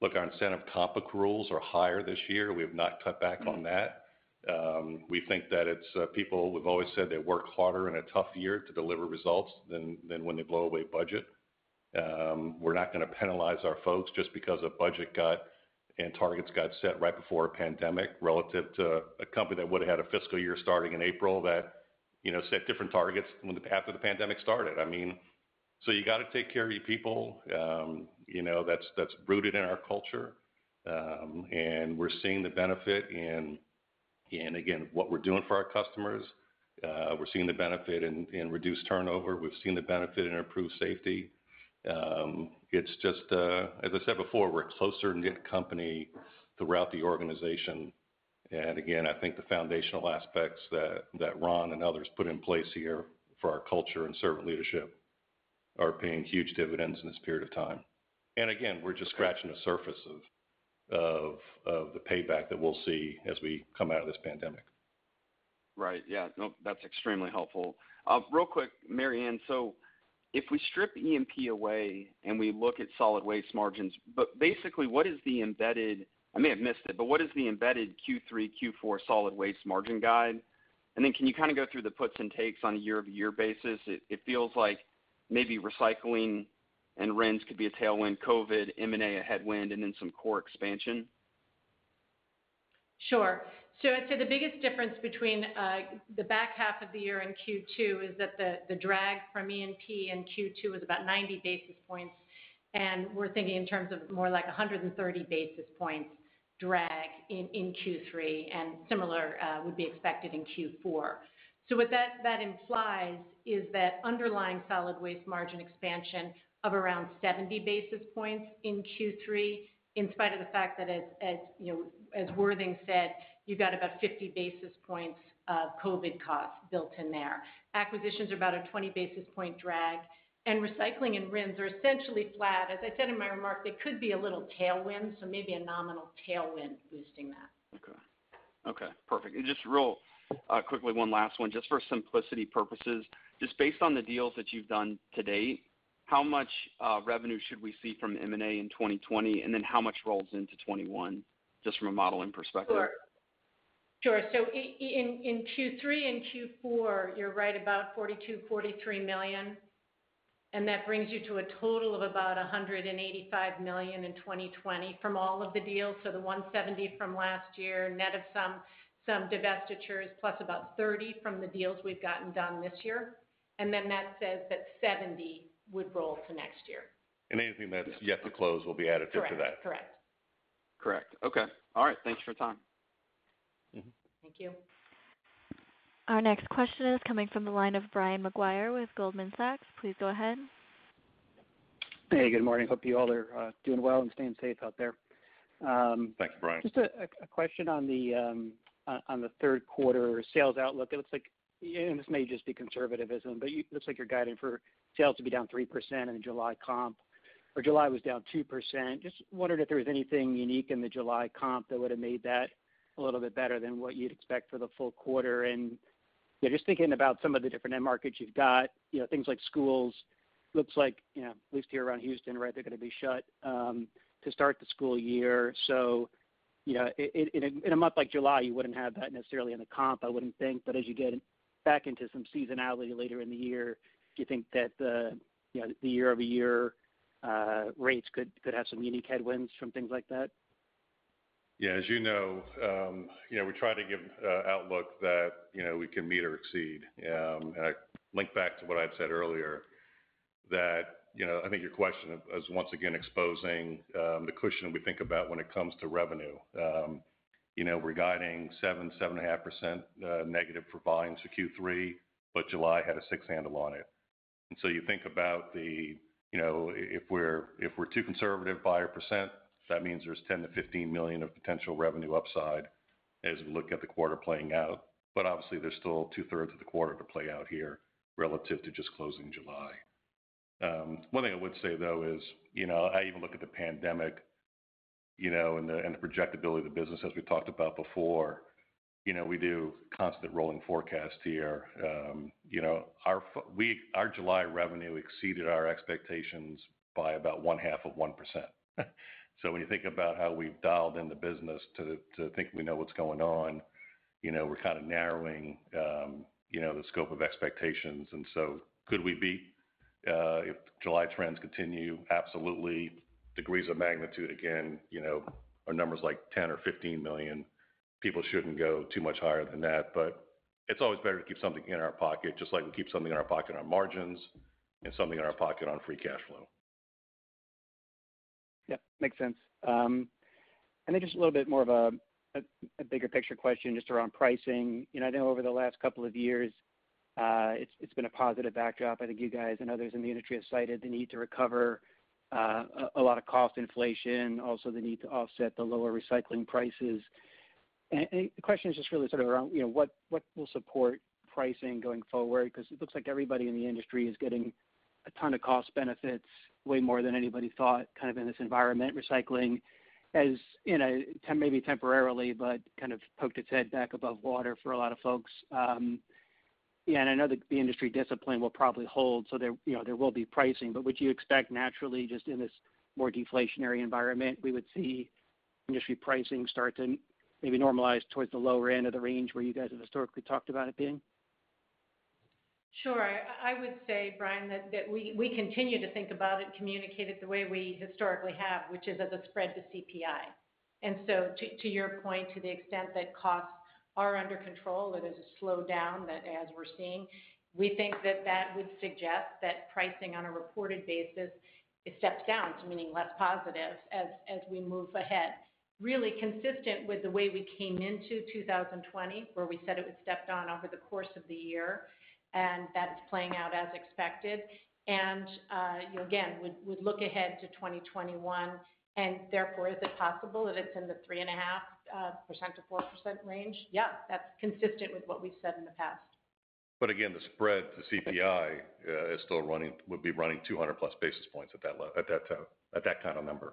Look, our incentive comp accruals are higher this year. We have not cut back on that. Um, we think that it's uh, people, we've always said they work harder in a tough year to deliver results than when they blow away budget. Um, we're not gonna penalize our folks just because a budget got and targets got set right before a pandemic relative to a company that would've had a fiscal year starting in April that, you know, set different targets after the pandemic started. I mean, so you gotta take care of your people. Um, you know, that's rooted in our culture. And we're seeing the benefit in, again, what we're doing for our customers. Uh, we're seeing the benefit in reduced turnover. We've seen the benefit in improved safety. Um, it's just, uh, as I said before, we're a closer-knit company throughout the organization. And again, I think the foundational aspects that Ron and others put in place here for our culture and servant leadership are paying huge dividends in this period of time. And again, we're just scratching the surface of the payback that we'll see as we come out of this pandemic. Right. Yeah. No, that's extremely helpful. Uh, real quick, Mary Anne, so if we strip E&P away and we look at solid waste margins, but basically, what is the embedded, I may have missed it, but what is the embedded Q3, Q4 solid waste margin guide? And then can you kind of go through the puts and takes on a year-over-year basis? It feels like maybe recycling and RINs could be a tailwind, COVID, M&A a headwind, and then some core expansion. Sure. So I'd say the biggest difference between uh, the back half of the year and Q2 is that the drag from E&P in Q2 was about 90 basis points, and we're thinking in terms of more like 130 basis points drag in Q3, and similar uh, would be expected in Q4. What that implies is that underlying solid waste margin expansion of around 70 basis points in Q3, in spite of the fact that as you know, as Worthing said, you've got about 50 basis points of COVID costs built in there. Acquisitions are about a 20 basis point drag, and recycling and RINs are essentially flat. As I said in my remarks, they could be a little tailwind, so maybe a nominal tailwind boosting that. Okay. Okay, perfect. Just real uh, quickly, one last one, just for simplicity purposes. Just based on the deals that you've done to date, how much uh, revenue should we see from M&A in 2020, and then how much rolls into 2021, just from a modeling perspective? Sure. In Q3 and Q4, you're right about $42 million-$43 million, and that brings you to a total of about 185 million in 2020 from all of the deals. So the 170 from last year, net of some divestitures, plus about 30 from the deals we've gotten done this year. And then that says that $70 would roll to next year. And anything that's yet to close will be additive to that. Correct. Correct. Okay. All right. Thanks for your time. Mm-hmm. Thank you. Our next question is coming from the line of Brian Maguire with Goldman Sachs. Please go ahead. Hey, good morning. Hope you all are uh, doing well and staying safe out there. Um, Thanks, Brian. Just a question on the um, third quarter sales outlook. It looks like, and this may just be conservatism, but it looks like you're guiding for sales to be down 3% in the July comp, or July was down 2%. Just wondered if there was anything unique in the July comp that would have made that a little bit better than what you'd expect for the full quarter. Yeah, just thinking about some of the different end markets you've got, you know, things like schools, looks like, you know, at least here around Houston, right, they're gonna be shut um, to start the school year. So, you know, in a month like July, you wouldn't have that necessarily in the comp, I wouldn't think. But as you get back into some seasonality later in the year, do you think that the, you know, the year-over-year uh, rates could have some unique headwinds from things like that? Yeah, as you know, um, you know, we try to give uh, outlook that, you know, we can meet or exceed. Um, and I link back to what I'd said earlier that, you know, I think your question is once again exposing um, the cushion we think about when it comes to revenue. You know, we're guiding seven, seven and a half percent uh, negative for volumes for Q3, but July had a six handle on it. And so you think about the, you know, if we're if we're too conservative by 1%, that means there's $10 million-$15 million of potential revenue upside as we look at the quarter playing out. But obviously, there's still two-thirds of the quarter to play out here relative to just closing July. Um, one thing I would say, though, is, you know, I even look at the pandemic, you know, and the projectability of the business as we talked about before. You know, we do constant rolling forecast here. Um, you know, our we our July revenue exceeded our expectations by about 0.5%. When you think about how we've dialed in the business to to think we know what's going on, you know, we're kind of narrowing, um, you know, the scope of expectations. And so could we beat uh, if July trends continue? Absolutely. Degrees of magnitude, again, you know, are numbers like $10 million or 15 million. People shouldn't go too much higher than that. But it's always better to keep something in our pocket, just like we keep something in our pocket on margins and something in our pocket on free cash flow. Yeah, makes sense. Um, and then just a little bit more of a bigger picture question just around pricing. You know, I know over the last couple of years, uh, it's been a positive backdrop. I think you guys and others in the industry have cited the need to recover a lot of cost inflation, also the need to offset the lower recycling prices. And the question is just really sort of around, you know, what will support pricing going forward? Because it looks like everybody in the industry is getting a ton of cost benefits, way more than anybody thought, kind of in this environment. Recycling has, you know, maybe temporarily, but kind of poked its head back above water for a lot of folks. Um, I know the industry discipline will probably hold, so there, you know, there will be pricing. But would you expect naturally, just in this more deflationary environment, we would see industry pricing start to maybe normalize towards the lower end of the range where you guys have historically talked about it being? Sure. I would say, Brian, that we continue to think about it and communicate it the way we historically have, which is as a spread to CPI. And to your point, to the extent that costs are under control, that is a slowdown that as we're seeing, we think that that would suggest that pricing on a reported basis, it steps down meaning less positive as we move ahead. Really consistent with the way we came into 2020, where we said it would step down over the course of the year, and that is playing out as expected. You uh, again, would would look ahead to 2021, and therefore, is it possible that it's in the 3.5%-4% range? Yeah, that's consistent with what we've said in the past. But again, the spread to CPI uh, is still running, would be running 200+ basis points at that level at that uh, at that kind of number.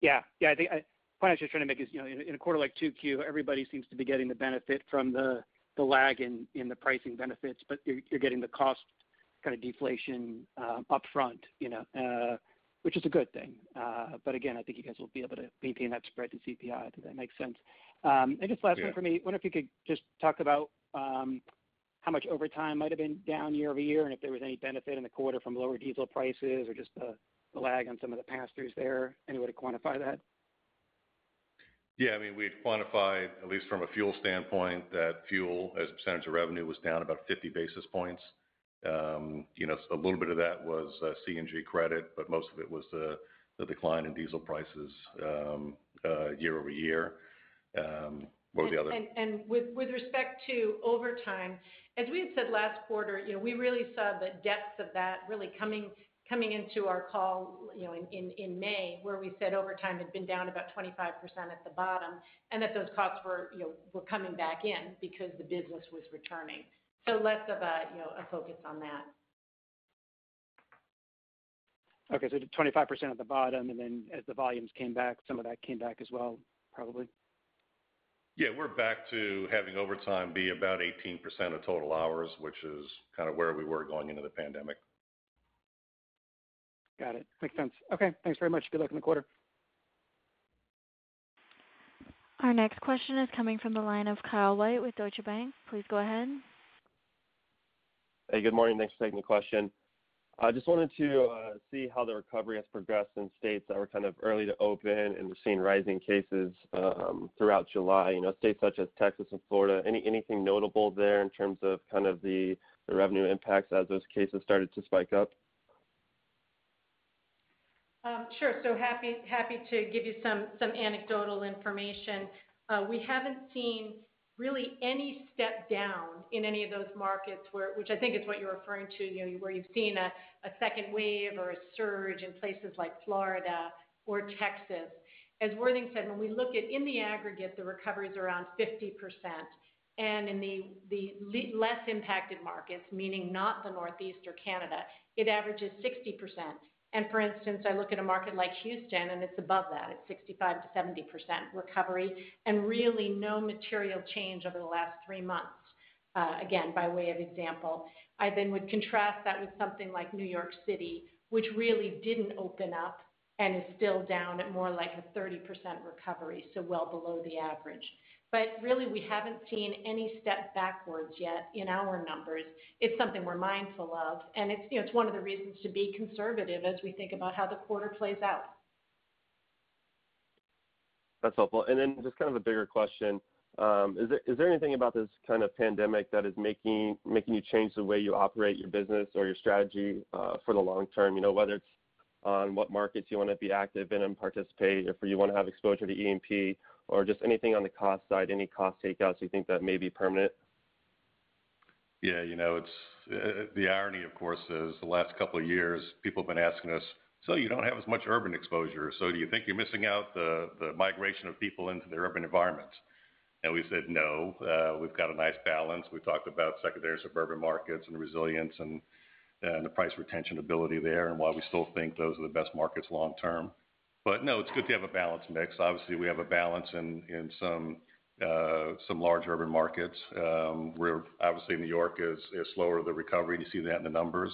Yeah. Yeah, I think the point I was just trying to make is, you know, in a quarter like 2Q, everybody seems to be getting the benefit from the lag in the pricing benefits, but you're getting the cost kind of deflation um, upfront, you know, uh, which is a good thing. Uh but again, I think you guys will be able to maintain that spread to CPI. I think that makes sense. Um and just last one for me. I Wonder if you could just talk about how much overtime might have been down year-over-year, and if there was any benefit in the quarter from lower diesel prices or just the lag on some of the pass-throughs there. Any way to quantify that? Yeah. I mean, we've quantified, at least from a fuel standpoint, that fuel as a percentage of revenue was down about 50 basis points. Um, you know, a little bit of that was uh, CNG credit, but most of it was the decline in diesel prices um, uh, year-over-year. Um, what was the other? And with respect to overtime, as we had said last quarter, you know, we really saw the depths of that really coming coming into our call, you know, in May, where we said overtime had been down about 25% at the bottom, and that those costs were, you know, were coming back in because the business was returning. So, less of a, you know, a focus on that. Okay. 25% at the bottom, and then as the volumes came back, some of that came back as well, probably. Yeah. We're back to having overtime be about 18% of total hours, which is kind of where we were going into the pandemic. Got it. Makes sense. Okay, thanks very much. Good luck in the quarter. Our next question is coming from the line of Kyle White with Deutsche Bank. Please go ahead. Hey, good morning. Thanks for taking the question. I just wanted to uh, see how the recovery has progressed in states that were kind of early to open, and we're seeing rising cases um, throughout July. You know, states such as Texas and Florida. Anything notable there in terms of kind of the revenue impacts as those cases started to spike up? Um, sure. So happy happy to give you some anecdotal information. Uh, we haven't seen really any step down in any of those markets which I think is what you're referring to, where you've seen a second wave or a surge in places like Florida or Texas. As Worthing said, when we look at in the aggregate, the recovery is around 50%. And in the less impacted markets, meaning not the Northeast or Canada, it averages 60%. And for instance, I look at a market like Houston, and it's above that. It's 65 to 70 percent recovery and really no material change over the last three months, uh, again, by way of example. I then would contrast that with something like New York City, which really didn't open up and is still down at more like a 30% recovery, so well below the average. But really, we haven't seen any step backwards yet in our numbers. It's something we're mindful of, and it's, you know, it's one of the reasons to be conservative as we think about how the quarter plays out. That's helpful. And then just kind of a bigger question. Um, is there anything about this kind of pandemic that is making you change the way you operate your business or your strategy uh, for the long term? You know, whether it's on what markets you wanna be active in and participate, if you wanna have exposure to E&P or just anything on the cost side, any cost takeouts you think that may be permanent? Yeah, you know, it's uh, the irony, of course, is the last couple of years, people have been asking us, "So you don't have as much urban exposure, so do you think you're missing out the the migration of people into the urban environments?" And we said, "No, uh, we've got a nice balance." We talked about secondary suburban markets and resilience uh, and the price retention ability there and why we still think those are the best markets long term. But no, it's good to have a balanced mix. Obviously, we have a balance in uh, some large urban markets, um, where obviously New York is slower the recovery, and you see that in the numbers.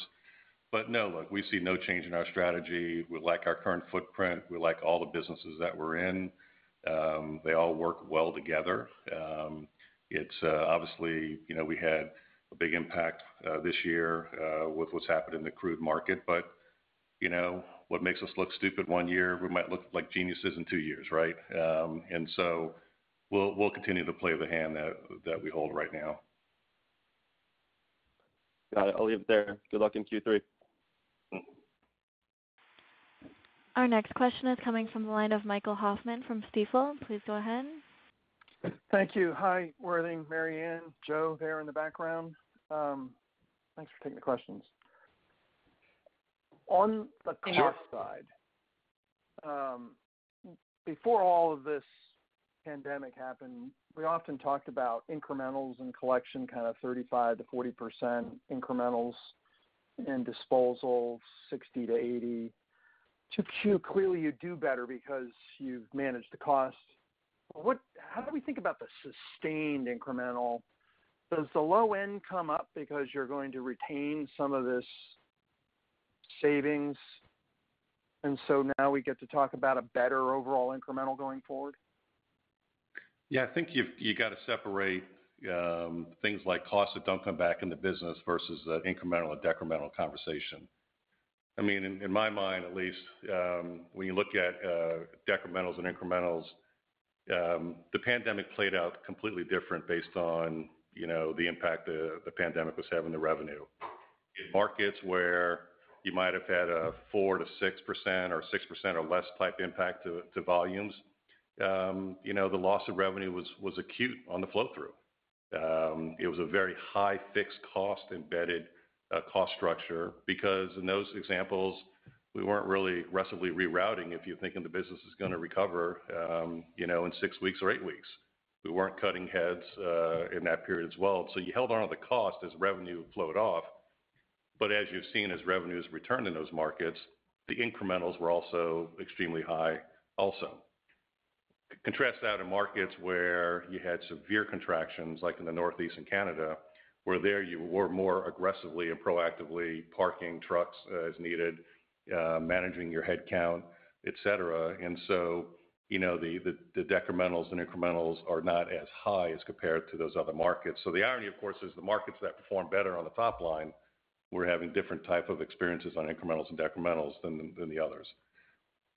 But no, look, we see no change in our strategy. We like our current footprint. We like all the businesses that we're in. Um, they all work well together. Um, it's uh, obviously, you know, we had a big impact uh, this year with what's happened in the crude market. But, you know, what makes us look stupid one year, we might look like geniuses in two years, right? Um, and so we'll we'll continue to play the hand that we hold right now. Got it. I'll leave it there. Good luck in Q3. Our next question is coming from the line of Michael Hoffman from Stifel. Please go ahead. Thank you. Hi, Worthing, Mary Anne, Joe there in the background. Thanks for taking the questions. On the cost side, um, before all of this pandemic happened, we often talked about incrementals and collection, kind of 35 to 40 percent incrementals and disposal, 60%-80%. 2Q, clearly you do better because you've managed the cost. How do we think about the sustained incremental? Does the low end come up because you're going to retain some of this savings, and so now we get to talk about a better overall incremental going forward? Yeah, I think you you gotta separate um, things like costs that don't come back in the business versus the incremental or decremental conversation. I mean, in my mind at least, um, when you look at uh, decrementals and incrementals, um, the pandemic played out completely different based on, you know, the impact the pandemic was having the revenue. In markets where you might have had a 4%-6% or 6% or less type impact to volumes, um, you know, the loss of revenue was acute on the flow-through. Um, it was a very high fixed cost embedded uh, cost structure because in those examples, we weren't really aggressively rerouting if you're thinking the business is gonna recover, um, you know, in six weeks or eight weeks. We weren't cutting heads uh, in that period as well. So you held on to the cost as revenue flowed off. But as you've seen, as revenues returned in those markets, the incrementals were also extremely high also. Contrast that in markets where you had severe contractions, like in the Northeast and Canada, where there you were more aggressively and proactively parking trucks uh, as needed uh, managing your headcount, et cetera. And so, you know, the decrementals and incrementals are not as high as compared to those other markets. So the irony, of course, is the markets that perform better on the top line, we're having different type of experiences on incrementals and decrementals than the others.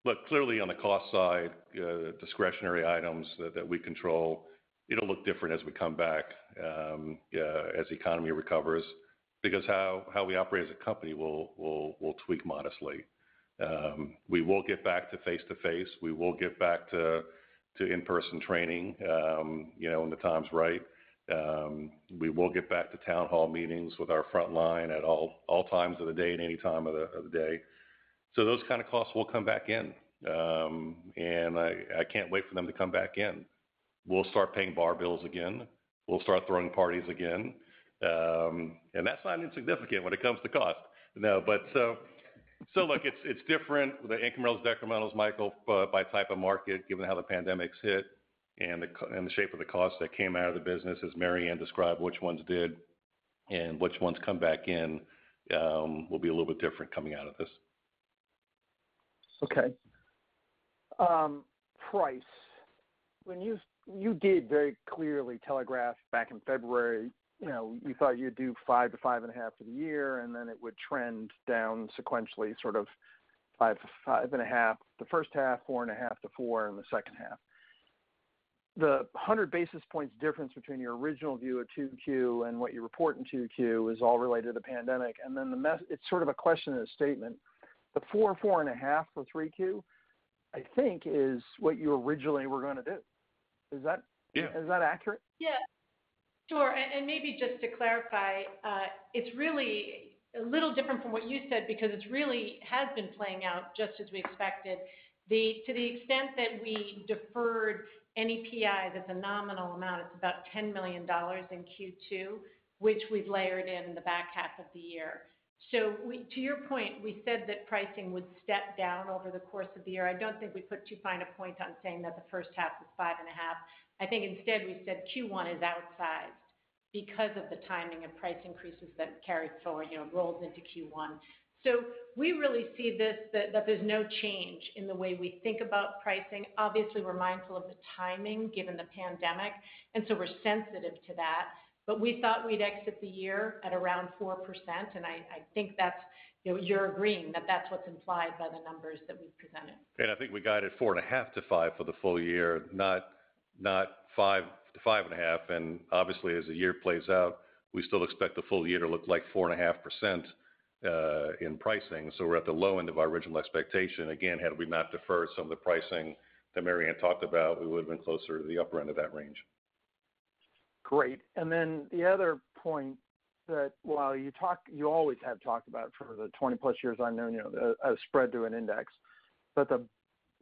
Look, clearly on the cost side, uh, discretionary items that we control, it'll look different as we come back, um, uh, as the economy recovers, because how we operate as a company will tweak modestly. Um, we will get back to face-to-face. We will get back to in-person training, um, you know, when the time's right. We will get back to town hall meetings with our front line at all times of the day and any time of the day. So those kind of costs will come back in. Um and I I can't wait for them to come back in. We'll start paying bar bills again. We'll start throwing parties again. Um and that's not insignificant when it comes to cost. No, but so look, it's different, with the incrementals, decrementals, Michael, by type of market, given how the pandemic's hit and the shape of the costs that came out of the business, as Mary Anne described, which ones did and which ones come back in, um, will be a little bit different coming out of this. Okay. Um, price. When you did very clearly telegraph back in February, you know, you thought you'd do 5%-5.5% for the year, and then it would trend down sequentially, sort of 5%-5.5% the first half, 4.5%-4% in the second half. The 100 basis points difference between your original view of 2Q and what you report in 2Q is all related to the pandemic. And then the mess, it's sort of a question and a statement. The 4%-4.5% for 3Q, I think is what you originally were gonna do. Is that- Yeah. Is that accurate? Yeah. Sure. And maybe just to clarify, uh, it's really a little different from what you said because it really has been playing out just as we expected. To the extent that we deferred any PI, that's a nominal amount, it's about $10 million in Q2, which we've layered in the back half of the year. So to your point, we said that pricing would step down over the course of the year. I don't think we put too fine a point on saying that the first half was 5.5. I think instead we said Q1 is outsized because of the timing of price increases that carried forward, you know, rolled into Q1. So we really see this, that there's no change in the way we think about pricing. Obviously, we're mindful of the timing given the pandemic, and so we're sensitive to that. But we thought we'd exit the year at around 4%, and I think that's, you know, you're agreeing that that's what's implied by the numbers that we've presented. And I think we guided 4.5%-5% for the full year, not 5%-5.5%. Obviously, as the year plays out, we still expect the full year to look like 4.5% Uh, in pricing. So we're at the low end of our original expectation. Again, had we not deferred some of the pricing that Mary Anne talked about, we would've been closer to the upper end of that range. Great. And then the other point that while you talk you always have talked about for the 20+ years I've known you, know, a spread to an index. But the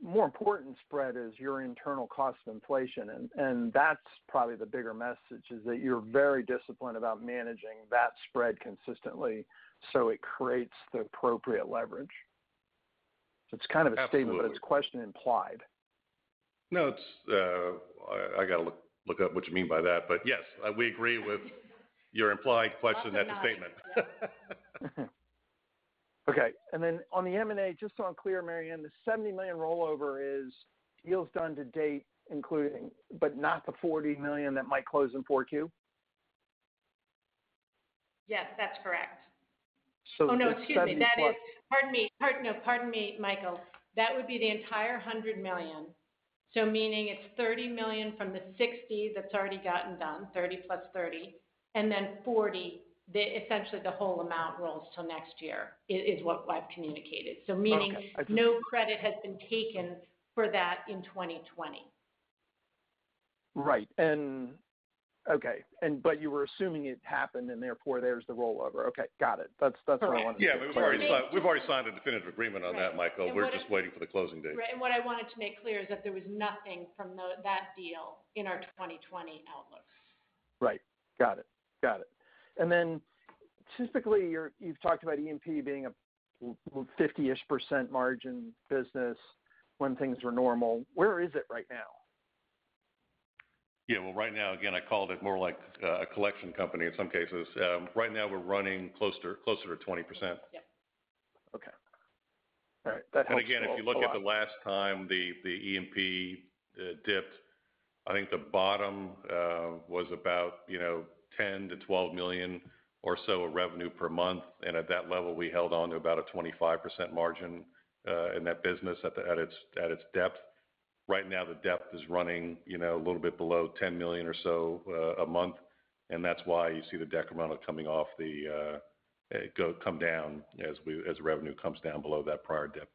more important spread is your internal cost of inflation. And that's probably the bigger message, is that you're very disciplined about managing that spread consistently, so it creates the appropriate leverage. It's kind of a statement. but It's question implied. No, it's, uh, I gotta look up what you mean by that. But yes, uh, we agree with your implied question and statement. Okay. And then on the M&A, just so I'm clear, Mary Anne, the 70 million rollover is deals done to date, including, but not the 40 million that might close in 4Q? Yes, that's correct. So Oh, no, excuse me. That is pardon me, pardon, no, pardon me, Michael. That would be the entire $100 million. Meaning it's 30 million from the 60 that's already gotten done, $30 million + $30 million, and then $40 million, essentially the whole amount rolls till next year, is what I've communicated. So meaning Okay. No credit has been taken for that in 2020. Right. You were assuming it happened, and therefore there's the rollover. Okay, got it. That's that's what I wanted to Yeah, we've already signed a definitive agreement on that, Michael. Right. We're just waiting for the closing date. Right. And what I wanted to make clear is that there was nothing from that deal in our 2020 outlook. Right. Got it. Got it. And then typically, you've talked about E&P being a 50-ish% percent margin business when things were normal. Where is it right now? Yeah. Well, right now, again, I called it more like uh, a collection company in some cases. Um, right now we're running closer to 20%. Yep. Okay. Right. That helps. Again, if you look at the last time the E&P uh, dipped, I think the bottom uh, was about, you know, $10 million-$12 million or so of revenue per month. And at that level, we held on to about a 25% margin in that business at its depth. Right now, the depth is running, you know, a little bit below 10 million or so uh, a month, and that's why you see the decremental coming off the uh go come down as we as revenue comes down below that prior dip.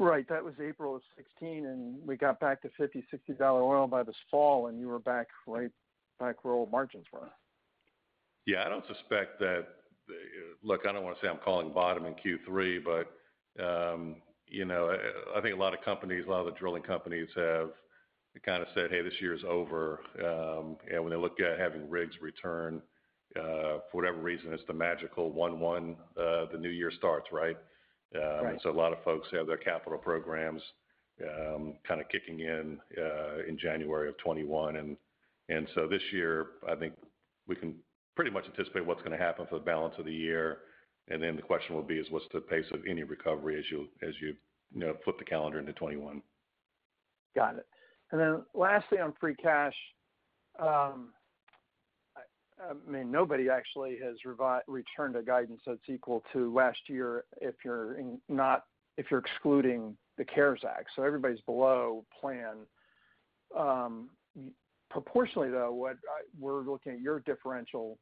Right. That was April of 2016, and we got back to $50-$60 oil by this fall, and you were back right back where old margins were. Yeah, I don't suspect that. Uh, look, I don't wanna say I'm calling bottom in Q3, but um, you know, I think a lot of companies, a lot of the drilling companies have kind of said, "Hey, this year is over." Um, when they look at having rigs return, uh, for whatever reason, it's the magical 1/1, uh, the new year starts, right? Um, right. A lot of folks have their capital programs um, kind of kicking in uh, in January of 2021. This year, I think we can pretty much anticipate what's gonna happen for the balance of the year. And then the question will be is what's the pace of any recovery as you as know flip the calendar into 2021. Got it. And then lastly, on free cash, um, I mean, nobody actually has returned a guidance that's equal to last year if you're excluding the CARES Act. So everybody's below plan. Um, proportionally, though, what we're looking at your differential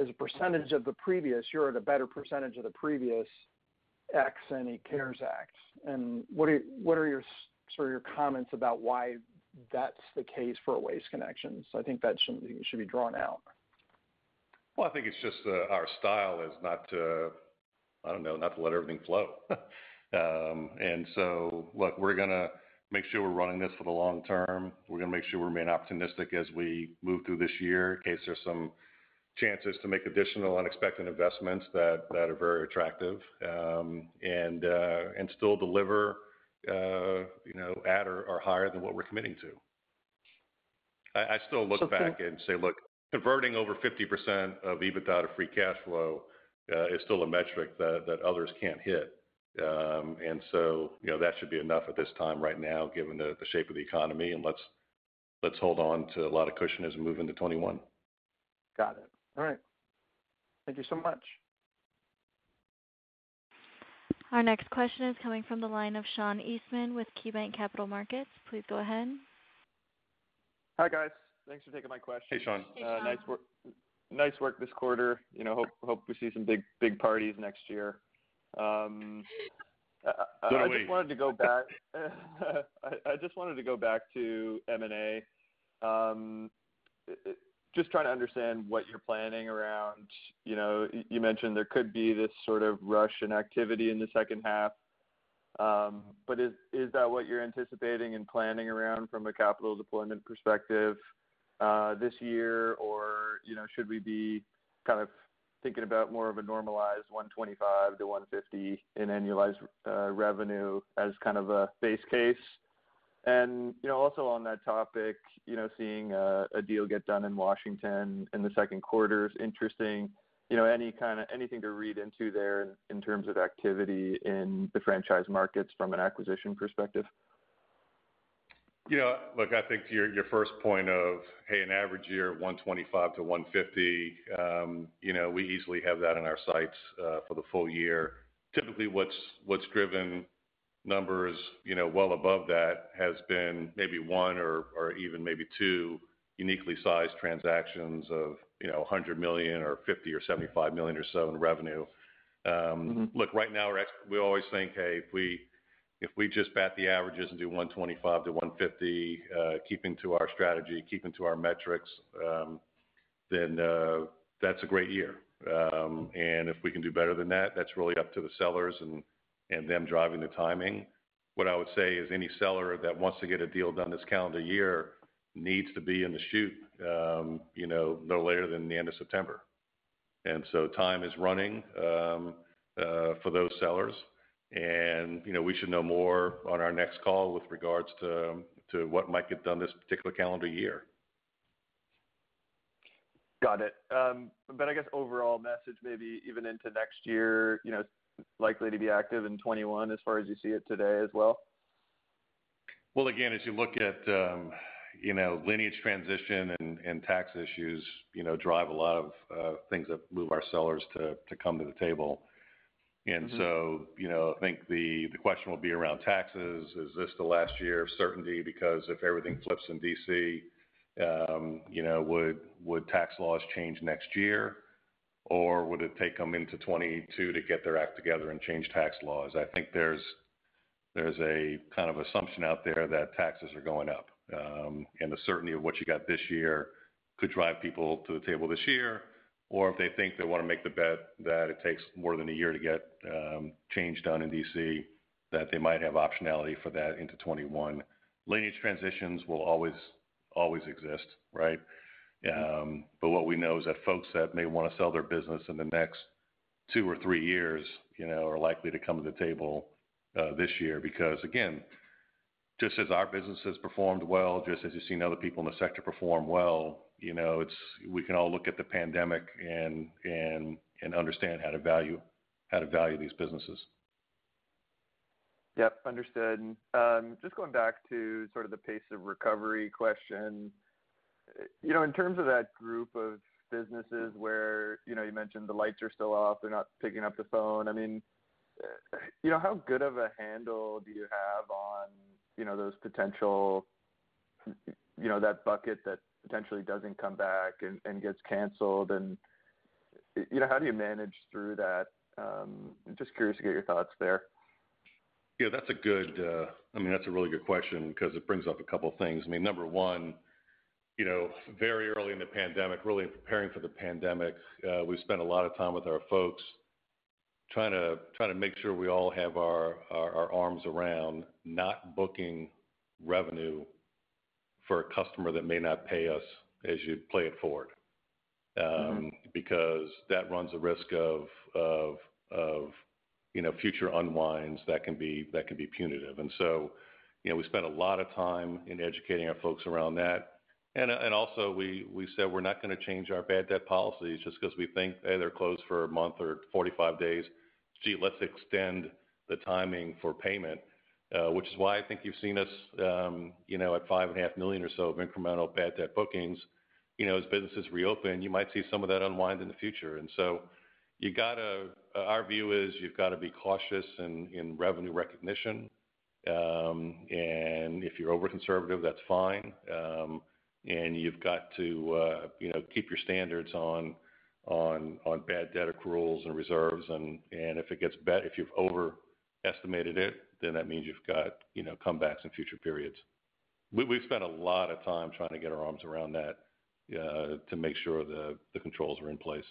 as a percentage of the previous, you're at a better percentage of the previous ex any CARES Act. And what are what are your sort of your comments about why that's the case for Waste Connections? I think that should should be drawn out. Well, I think it's just our style is not to, I don't know, not to let everything flow. Um, and so, look, we're gonna make sure we're running this for the long term. We're gonna make sure we remain opportunistic as we move through this year in case there's some chances to make additional unexpected investments that are very attractive, um, uh, and still deliver, uh, you know, at or higher than what we're committing to. I still look back and say, look, converting over 50% of EBITDA to free cash flow uh, is still a metric that others can't hit. Um and so you know, that should be enough at this time right now, given the shape of the economy, and let's hold on to a lot of cushion as we move into 2021. Got it. All right. Thank you so much. Our next question is coming from the line of Sean Eastman with KeyBanc Capital Markets. Please go ahead. Hi, guys. Thanks for taking my question. Hey, Sean. Hey, Sean. Uh, nice work nice work this quarter. You know, hope hope we see some big big parties next year. So do we. I just wanted to go back to M&A. Just trying to understand what you're planning around. You know, you mentioned there could be this sort of rush in activity in the second half. Um, but is that what you're anticipating and planning around from a capital deployment perspective uh, this year? Or, you know, should we be kind of thinking about more of a normalized $125 million-$150 million in annualized uh, revenue as kind of a base case? And, you know, also on that topic, you know, seeing uh, a deal get done in Washington in the second quarter is interesting. You know, any kind of anything to read into there in terms of activity in the franchise markets from an acquisition perspective? You know, look, I think to your first point of, hey, an average year, $125 million-$150 million, um, you know, we easily have that in our sights uh, for the full year. Typically, what's driven numbers, you know, well above that has been maybe one or even maybe two uniquely sized transactions of, you know, 100 million or $50 million or 75 million or so in revenue. Um, mm-hmm. Look, right now, we always think, hey, if we if we just bat the averages and do $125 million-$150 million, uh, keeping to our strategy, keeping to our metrics, um, then uh, that's a great year. Um and if we can do better than that, that's really up to the sellers and them driving the timing. What I would say is any seller that wants to get a deal done this calendar year needs to be in the chute, um, you know, no later than the end of September. And so time is running um, uh, for those sellers. And you know, we should know more on our next call with regards to what might get done this particular calendar year. Got it. Um but I guess overall message maybe even into next year, you know, likely to be active in 2021 as far as you see it today as well? Well, again, as you look at um you know lineage transition and tax issues you know, drive a lot of things that move our sellers to come to the table. And so, you know, I think the question will be around taxes. Is this the last year of certainty? Because if everything flips in D.C., um, you know, would would tax laws change next year, or would it take them into 2022 to get their act together and change tax laws? I think there's a kind of assumption out there that taxes are going up. Um and the certainty of what you got this year could drive people to the table this year, or if they think they want to make the bet that it takes more than a year to get change done in D.C., that they might have optionality for that into 2021. Lineage transitions will always exist, right? Um, but what we know is that folks that may want to sell their business in the next two or three years you know, are likely to come to the table uh, this year. Because, again, just as our business has performed well, just as you've seen other people in the sector perform well, you know, it's we can all look at the pandemic and understand how to value these businesses. Yep, understood. Um, just going back to sort of the pace of recovery question. You know, in terms of that group of businesses where you know, you mentioned the lights are still off, they're not picking up the phone. I mean, you know, how good of a handle do you have on you know, those potential, you know, that bucket that potentially doesn't come back and gets canceled, and you know, how do you manage through that? Just curious to get your thoughts there. Yeah, that's a good, uh, I mean, that's a really good question because it brings up a couple of things. I mean, number one, very early in the pandemic, really preparing for the pandemic, we spent a lot of time with our folks trying to make sure we all have our arms around not booking revenue for a customer that may not pay us as you play it forward. Um because that runs the risk of you know, future unwinds that can be punitive. And so, you know, we spent a lot of time in educating our folks around that. And also, we said we're not going to change our bad debt policies just because we think, hey, they're closed for a month or 45 days. Gee, let's extend the timing for payment. Which is why I think you've seen us um, you know, at 5.5 million or so of incremental bad debt bookings. You know, as businesses reopen, you might see some of that unwind in the future. And so, our view is you've got to be cautious in revenue recognition. Um and if you're over-conservative, that's fine. And you've got to uh, you know keep your standards on bad debt accruals and reserves. And and if it gets bet if you've overestimated it, then that means you've got you know comebacks in future periods. We've spent a lot of time trying to get our arms around that uh, to make sure the controls are in place.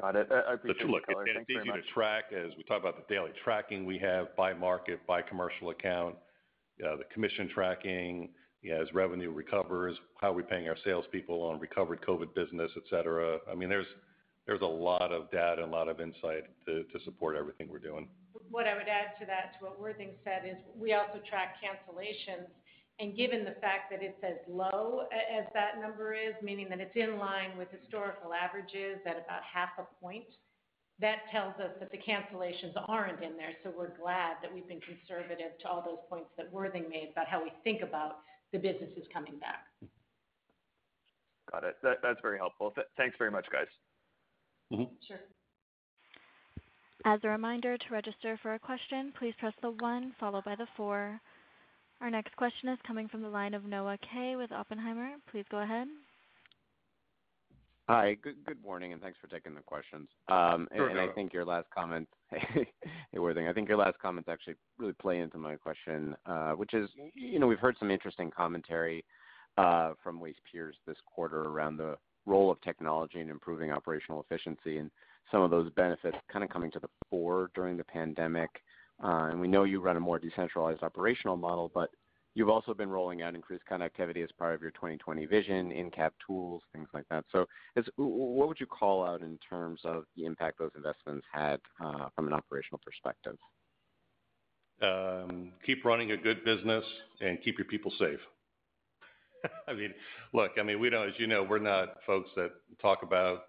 Got it. I appreciate the color. Thanks very much. Look, it's easy to track as we talk about the daily tracking we have by market, by commercial account, uh, the commission tracking as revenue recovers, how are we paying our salespeople on recovered COVID business, et cetera. I mean, there's a lot of data and a lot of insight to support everything we're doing. What I would add to that, to what Worthing said, is we also track cancellations. And given the fact that it's as low as that number is, meaning that it's in line with historical averages at about half a point, that tells us that the cancellations aren't in there. So we're glad that we've been conservative to all those points that Worthing made about how we think about the business is coming back. Got it. That's very helpful. Thanks very much, guys. Mm-hmm. Sure. As a reminder, to register for a question, please press the one followed by the four. Our next question is coming from the line of Noah Kaye with Oppenheimer. Please go ahead. Hi. Good morning, and thanks for taking the questions. Um, sure, I think your last comment hey, Worthing. I think your last comments actually really play into my question, uh, which is, you know, we've heard some interesting commentary uh, from Waste peers this quarter around the role of technology in improving operational efficiency and some of those benefits kind of coming to the fore during the pandemic. Uh and we know you run a more decentralized operational model, but you've also been rolling out increased connectivity as part of your 2020 Vision, in-cab tools, things like that. So what would you call out in terms of the impact those investments had uh, from an operational perspective? Um, keep running a good business and keep your people safe. I mean, look, I mean, we don't, as you know, we're not folks that talk about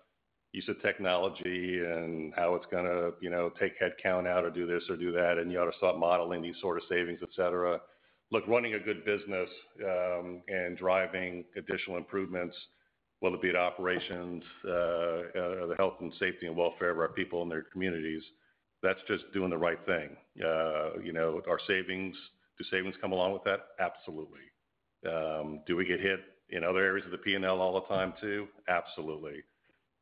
use of technology and how it's gonna, you know, take headcount out or do this or do that, and you ought to start modeling these sort of savings, et cetera. Look, running a good business, um, and driving additional improvements, whether it be at operations, uh, uh, the health and safety and welfare of our people and their communities, that's just doing the right thing. Uh, you know, our savings, do savings come along with that? Absolutely. Um, do we get hit in other areas of the P&L all the time too? Absolutely.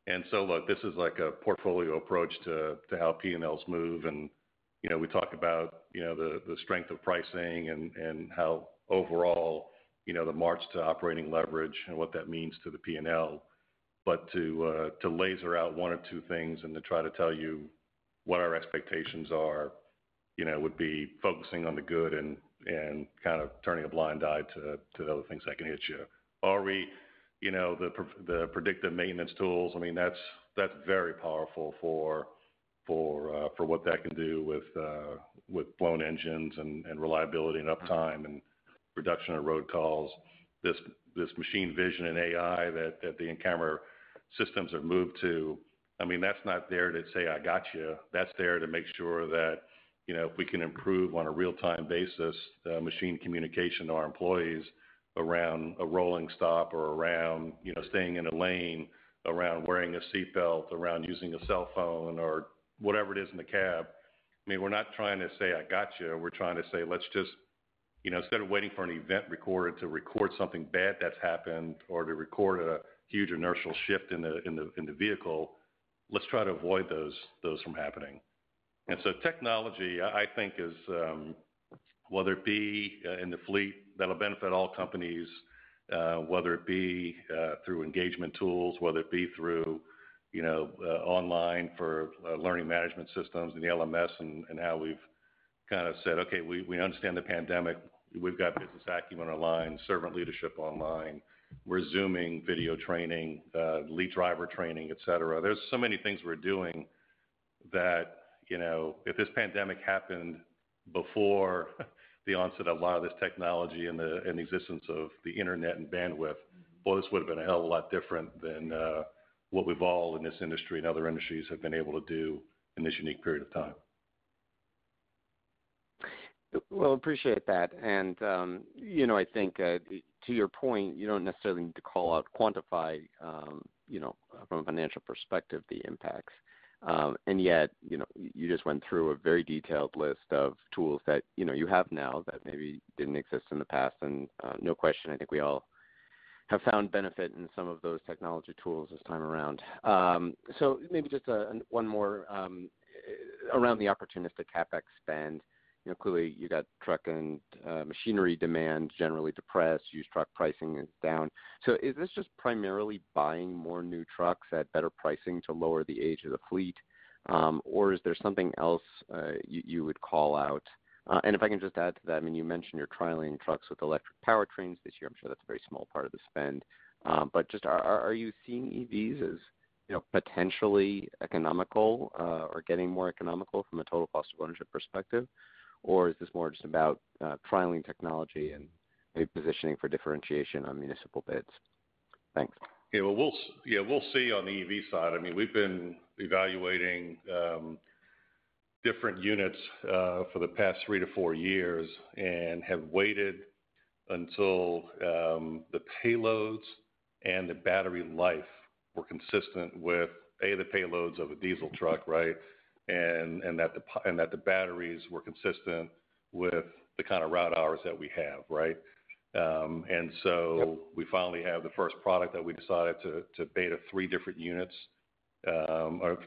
And so look, this is like a portfolio approach to how P&Ls move. You know, we talk about, you know, the strength of pricing and how overall, you know, the march to operating leverage and what that means to the P&L. But uh, to laser out one or two things and to try to tell you what our expectations are, you know, would be focusing on the good and kind of turning a blind eye to the other things that can hit you. Are we, you know, the predictive maintenance tools, I mean, that's very powerful for Uh, what that can do with uh, blown engines and reliability and uptime and reduction of road calls. This machine vision and AI that the in-camera systems have moved to, I mean, that's not there to say, "I got you." That's there to make sure that, you know, if we can improve on a real-time basis, uh, machine communication to our employees around a rolling stop or around, you know, staying in a lane, around wearing a seatbelt, around using a cell phone or whatever it is in the cab. I mean, we're not trying to say, "I got you." We're trying to say, let's just, you know, instead of waiting for an event recorder to record something bad that's happened or to record a huge inertial shift in the in the in the vehicle, let's try to avoid those those from happening. And so technology, I think is, um, whether it be uh, in the fleet that'll benefit all companies, uh, whether it be uh, through engagement tools, whether it be through, you know, uh, online for uh, learning management systems and the LMS and how we've kind of said, "Okay, we understand the pandemic. We've got business acumen online, servant leadership online. We're Zooming video training, uh, lead driver training, et cetera." There's so many things we're doing that, you know, if this pandemic happened before the onset of a lot of this technology and the existence of the internet and bandwidth, boy, this would've been a hell of a lot different than what we've all in this industry and other industries have been able to do in this unique period of time. Well, appreciate that. And, um, you know, I think, to your point, you don't necessarily need to call out, quantify, you know, from a financial perspective, the impacts. Um, and yet, you know, you just went through a very detailed list of tools that, you know, you have now that maybe didn't exist in the past. And no question, I think we all have found benefit in some of those technology tools this time around. Um, so maybe just uh, one more um, around the opportunistic CapEx spend. You know, clearly you got truck and uh, machinery demand generally depressed, used truck pricing is down. So is this just primarily buying more new trucks at better pricing to lower the age of the fleet? Um, or is there something else uh, you would call out? Uh, and if I can just add to that, I mean, you mentioned you're trialing trucks with electric powertrains this year. I'm sure that's a very small part of the spend. Um but just are you seeing EVs as, you know, potentially economical, uh, or getting more economical from a total cost of ownership perspective? Or is this more just about uh, trialing technology and maybe positioning for differentiation on municipal bids? Thanks. Yeah. Well, we'll see on the EV side. I mean, we've been evaluating um, different units uh, for the past three to four years and have waited until um, the payloads and the battery life were consistent with, A, the payloads of a diesel truck, right? And that the batteries were consistent with the kind of route hours that we have, right? Um, and so we finally have the first product that we decided to beta three different units, Um, or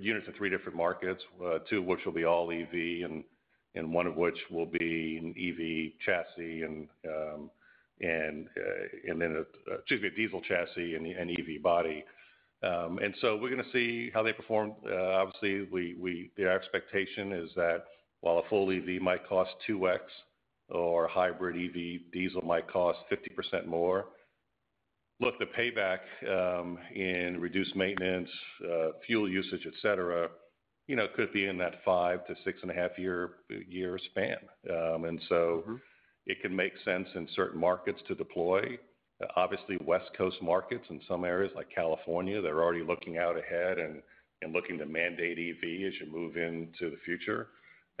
units in three different markets, uh, two of which will be all EV and one of which will be an EV chassis and um, uh, then uh, excuse me, a diesel chassis and an EV body. Um and so we're gonna see how they perform. Obviously, the expectation is that while a full EV might cost 2x or hybrid EV diesel might cost 50% more, look, the payback um, in reduced maintenance, uh, fuel usage, et cetera, you know, could be in that five to 6.5 year span. Um and so mm-hmm. it can make sense in certain markets to deploy. Uh, obviously, West Coast markets in some areas like California, they're already looking out ahead and looking to mandate EV as you move into the future.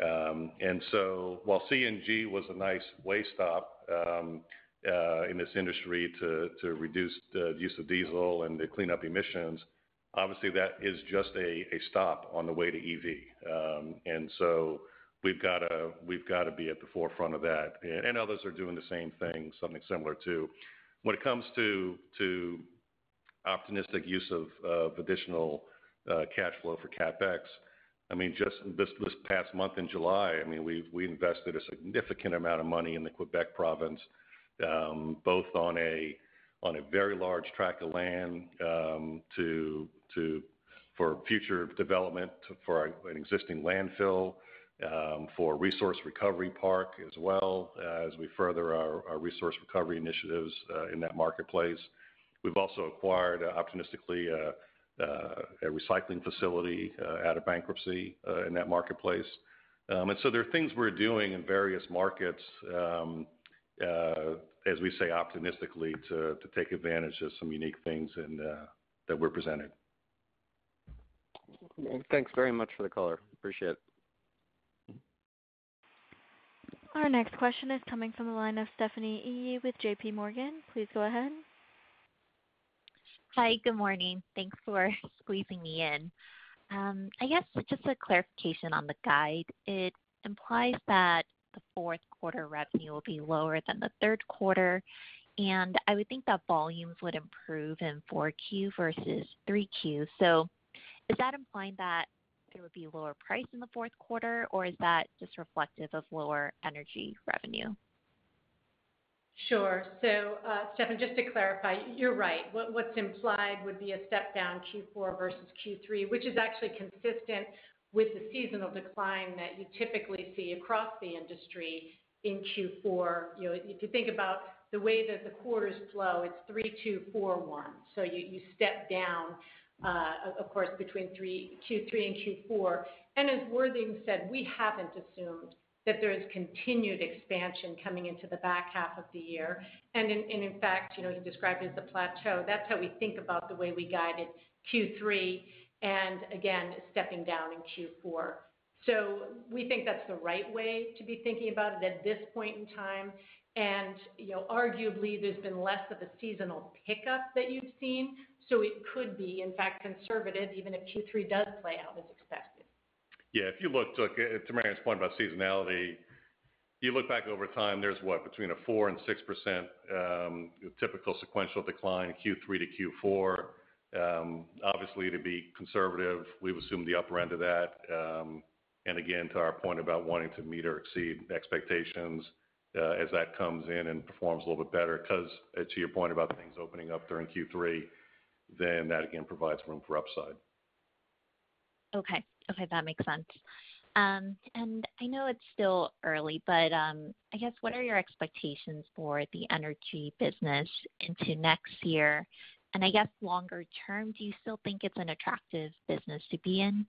Um and so while CNG was a nice way stop um, in this industry to reduce the use of diesel and to clean up emissions, obviously that is just a stop on the way to EV. Um and so we've gotta be at the forefront of that. And others are doing the same thing, something similar too. When it comes to opportunistic use of additional cash flow for CapEx, I mean, just this past month in July, I mean, we invested a significant amount of money in the Quebec province, Um, both on a very large tract of land, um, for future development for an existing landfill, um, for resource recovery park as well, uh, as we further our resource recovery initiatives uh, in that marketplace. We've also acquired uh, opportunistically a recycling facility out of bankruptcy in that marketplace. Um and so there are things we're doing in various markets, Uh, as we say, optimistically to take advantage of some unique things uh, that we're presented. Thanks very much for the color. Appreciate it. Our next question is coming from the line of Stephanie Yee with JPMorgan. Please go ahead. Hi. Good morning. Thanks for squeezing me in. Um, I guess just a clarification on the guide. It implies that the fourth quarter revenue will be lower than the third quarter, and I would think that volumes would improve in 4Q versus 3Q. So is that implying that there would be lower price in the fourth quarter, or is that just reflective of lower energy revenue? Sure. Uh, Stephanie, just to clarify, you're right. What's implied would be a step down Q4 versus Q3, which is actually consistent with the seasonal decline that you typically see across the industry in Q4. You know, if you think about the way that the quarters flow, it's three, two, four, one. You you step down, uh, of course, between Q3 and Q4. And As Worthing said, we haven't assumed that there is continued expansion coming into the back half of the year. And in fact, you know, he described it as a plateau. That's how we think about the way we guided Q3, and again, stepping down in Q4. We think that's the right way to be thinking about it at this point in time. And you know, arguably, there's been less of a seasonal pickup that you've seen, so it could be, in fact, conservative even if Q3 does play out as expected. Yeah. If you look uh, to Mary Anne's point about seasonality, you look back over time, there's what? Between a 4 and 6% um, typical sequential decline Q3 to Q4. Obviously, to be conservative, we've assumed the upper end of that. Um and again, to our point about wanting to meet or exceed expectations, as that comes in and performs a little bit better, 'cause to your point about things opening up during Q3, then that again provides room for upside. Okay. Okay, that makes sense. Um and I know it's still early, but I guess what are your expectations for the energy business into next year? I guess longer term, do you still think it's an attractive business to be in?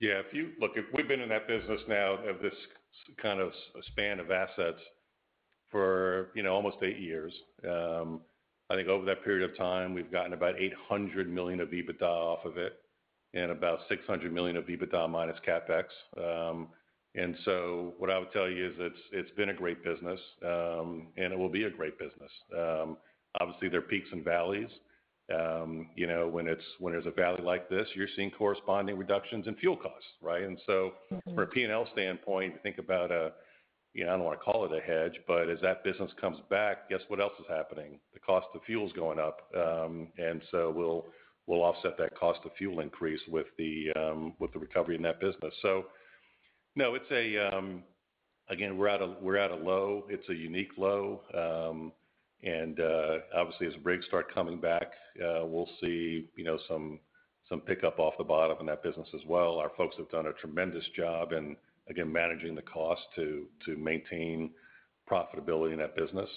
Yeah. If you look, we've been in that business now of this kind of span of assets for, you know, almost eight years. Um, I think over that period of time, we've gotten about 800 million of EBITDA off of it and about 600 million of EBITDA minus CapEx. Um, and so what I would tell you is it's been a great business, um, and it will be a great business. Obviously, there are peaks and valleys. Um, you know, when there's a valley like this, you're seeing corresponding reductions in fuel costs, right? And so mm-hmm. from a P&L standpoint, think about a, you know, I don't wanna call it a hedge, but as that business comes back, guess what else is happening? The cost of fuel is going up. Um and so we'll we'll offset that cost of fuel increase with the um, recovery in that business. So no, it's a, um, again, we're at a low. It's a unique low. Uh, obviously, as rigs start coming back, uh, we'll see, you know, some pickup off the bottom in that business as well. Our folks have done a tremendous job in, again, managing the cost to maintain profitability in that business.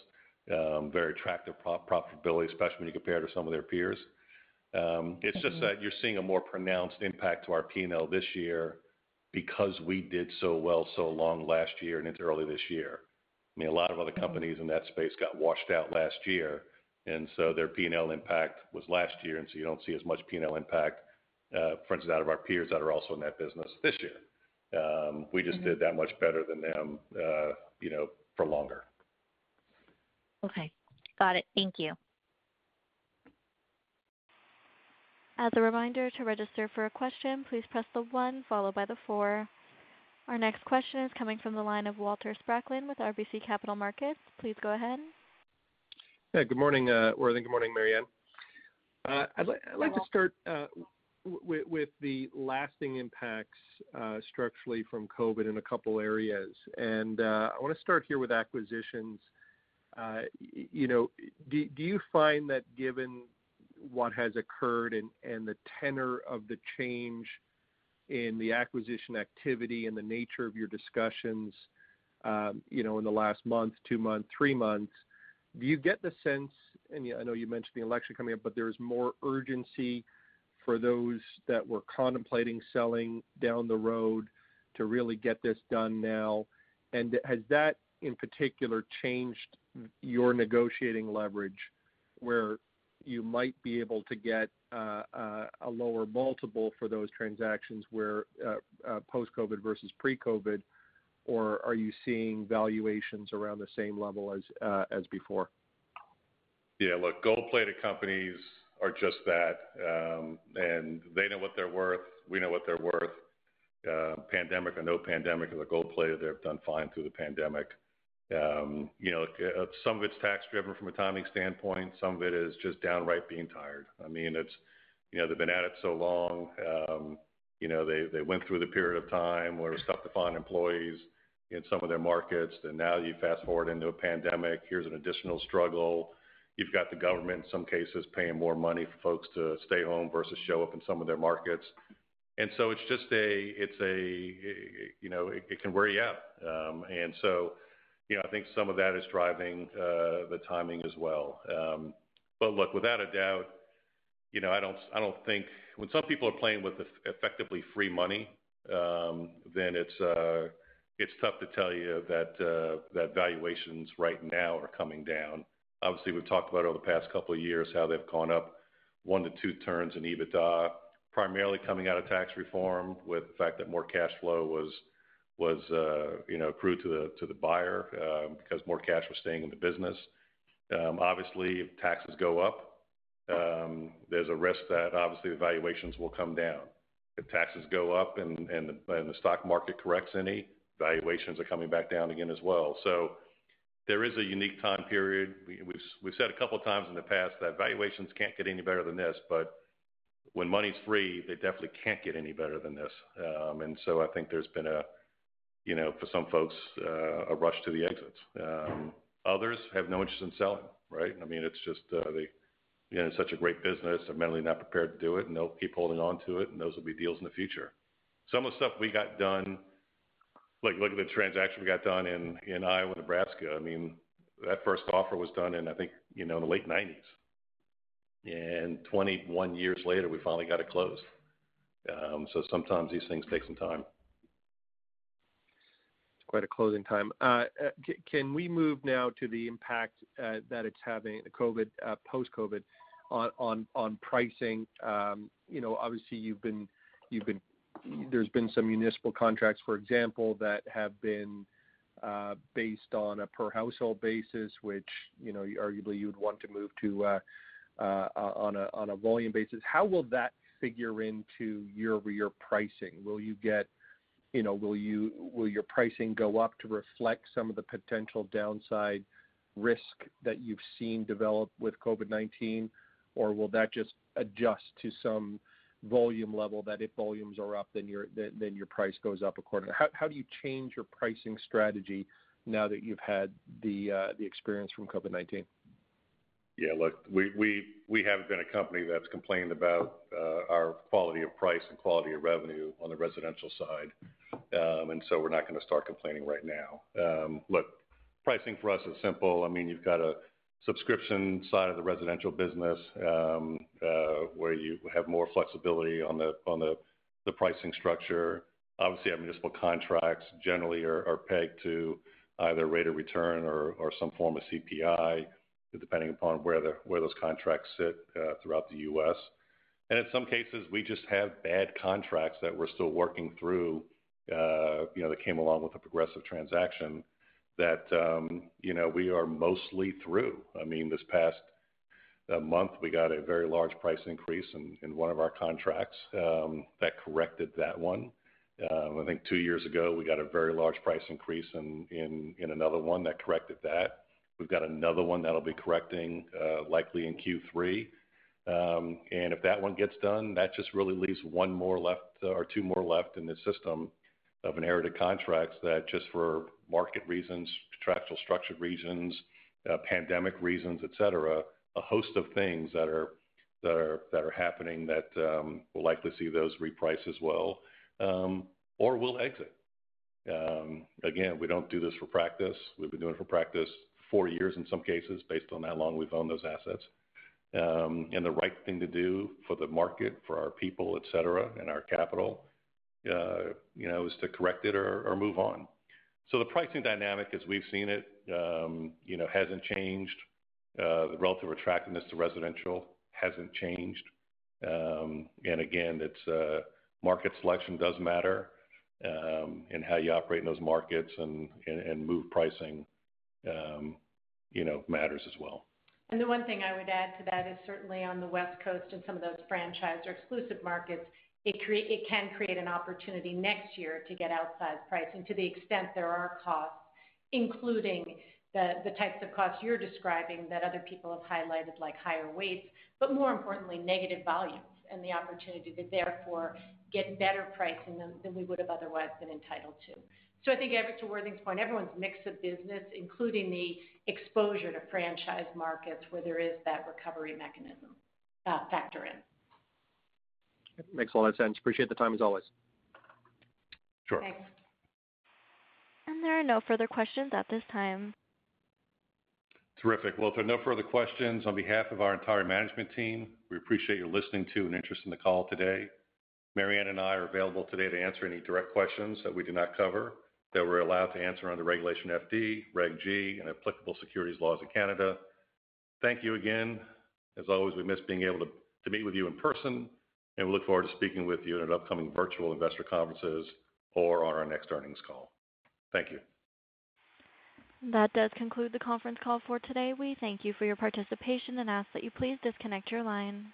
Um, very attractive profitability, especially when you compare it to some of their peers. Um, it's just mm-hmm. that you're seeing a more pronounced impact to our P&L this year because we did so well so long last year and into early this year. Mean, a lot of other companies in that space got washed out last year, and so their P&L impact was last year, and so you don't see as much P&L impact, uh, for instance, out of our peers that are also in that business this year. Um, we just mm-hmm. did that much better than them, uh, you know, for longer. Okay. Got it. Thank you. As a reminder, to register for a question, please press the one followed by the four. Our next question is coming from the line of Walter Spracklin with RBC Capital Markets. Please go ahead. Yeah, good morning, uh, Worthing. Good morning, Mary Anne. Uh, I'd like to start uh, with the lasting impacts structurally from COVID in a couple areas. And uh I wanna start here with acquisitions. You know, do you find that given what has occurred and the tenor of the change in the acquisition activity and the nature of your discussions, um, you know, in the last month, two months, three months, do you get the sense, and I know you mentioned the election coming up, but there's more urgency for those that were contemplating selling down the road to really get this done now? And has that, in particular, changed your negotiating leverage, where you might be able to get uh, uh, a lower multiple for those transactions where uh, post-COVID versus pre-COVID, or are you seeing valuations around the same level as before? Yeah, look, gold-plated companies are just that. Um and they know what they're worth. We know what they're worth. Pandemic or no pandemic, a gold-plated, they've done fine through the pandemic. Um, you know, uh, some of it's tax driven from a timing standpoint. Some of it is just downright being tired. I mean, it's, you know, they've been at it so long. Um, you know, they went through the period of time where it was tough to find employees in some of their markets. And now you fast-forward into a pandemic, here's an additional struggle. You've got the government, in some cases, paying more money for folks to stay home versus show up in some of their markets. And so it's just a, it's a you know, it can wear you out. Um, You know, I think some of that is driving uh, the timing as well. Um, but look, without a doubt, you know, I don't think when some people are playing with effectively free money, um, then uh, it's tough to tell you uh, that valuations right now are coming down. Obviously, we've talked about over the past couple of years how they've gone up one to two turns in EBITDA, primarily coming out of tax reform, with the fact that more cash flow was Uh, accrued to the buyer um, because more cash was staying in the business. Um, obviously, if taxes go up, um, there's a risk that obviously the valuations will come down. If taxes go up and the stock market corrects any, valuations are coming back down again as well. So there is a unique time period. We've said a couple of times in the past that valuations can't get any better than this, but when money's free, they definitely can't get any better than this. And so I think there's been a, you know, for some folks, uh, a rush to the exits. Um, others have no interest in selling, right? I mean, it's just, uh, they, you know, it's such a great business. They're mentally not prepared to do it, and they'll keep holding on to it, and those will be deals in the future. Some of the stuff we got done, like look at the transaction we got done in in Iowa, Nebraska. I mean, that first offer was done in, I think, you know, in the late 1990s. 21 years later, we finally got it closed. Um so sometimes these things take some time. Quite a closing time. Uh, uh, can we move now to the impact uh, that it's having, the COVID, post-COVID on pricing? Um, know, obviously there's been some municipal contracts, for example, that have been based on a per household basis, which, arguably you would want to move to on a volume basis. How will that figure into year-over-year pricing? Will you get, you know, will your pricing go up to reflect some of the potential downside risk that you've seen develop with COVID-19? Or will that just adjust to some volume level that if volumes are up, then your price goes up accordingly? How do you change your pricing strategy now that you've had the uh, experience from COVID-19? Yeah, look, we haven't been a company that's complained about uh, our quality of price and quality of revenue on the residential side. Um, and so we're not gonna start complaining right now. Um, look, pricing for us is simple. I mean, you've got a subscription side of the residential business, um, uh, where you have more flexibility on the pricing structure. Obviously, our municipal contracts generally are pegged to either rate of return or some form of CPI, depending upon where those contracts sit uh, throughout the U.S. And in some cases, we just have bad contracts that we're still working through, Uh, you know, that came along with the Progressive transaction that, um, you know, we are mostly through. I mean, this past uh, month, we got a very large price increase in one of our contracts um, that corrected that one. Um, I think two years ago, we got a very large price increase in another one that corrected that. We've got another one that'll be correcting uh, likely in Q3. And If that one gets done, that just really leaves one more left or two more left in the system of inherited contracts that just for market reasons, contractual structured reasons, uh, pandemic reasons, et cetera, a host of things that are happening that um, we'll likely see those reprice as well, um, or we'll exit. Um, again, we don't do this for practice. We've been doing it for practice four years in some cases, based on how long we've owned those assets. Um, and the right thing to do for the market, for our people, et cetera, and our capital, Uh, you know, is to correct it or move on. So the pricing dynamic as we've seen it, um, you know, hasn't changed. Uh, the relative attractiveness to residential hasn't changed. Um and again, it's uh, market selection does matter, um, and how you operate in those markets and move pricing, um, you know, matters as well. And the one thing I would add to that is certainly on the West Coast and some of those franchise or exclusive markets, it can create an opportunity next year to get outsized pricing to the extent there are costs, including the types of costs you're describing that other people have highlighted, like higher weights, but more importantly, negative volumes and the opportunity to therefore get better pricing than we would have otherwise been entitled to. So I think to Worthing's point, everyone's mix of business, including the exposure to franchise markets where there is that recovery mechanism, uh, factor in. Makes a lot of sense. Appreciate the time as always. Sure. Thanks. There are no further questions at this time. Terrific. Well, if there are no further questions, on behalf of our entire management team, we appreciate your listening to and interest in the call today. Mary Anne and I are available today to answer any direct questions that we did not cover that we're allowed to answer under Regulation FD, Reg G, and applicable securities laws in Canada. Thank you again. As always, we miss being able to meet with you in person, and we look forward to speaking with you at upcoming virtual investor conferences or on our next earnings call. Thank you. That does conclude the conference call for today. We thank you for your participation and ask that you please disconnect your line.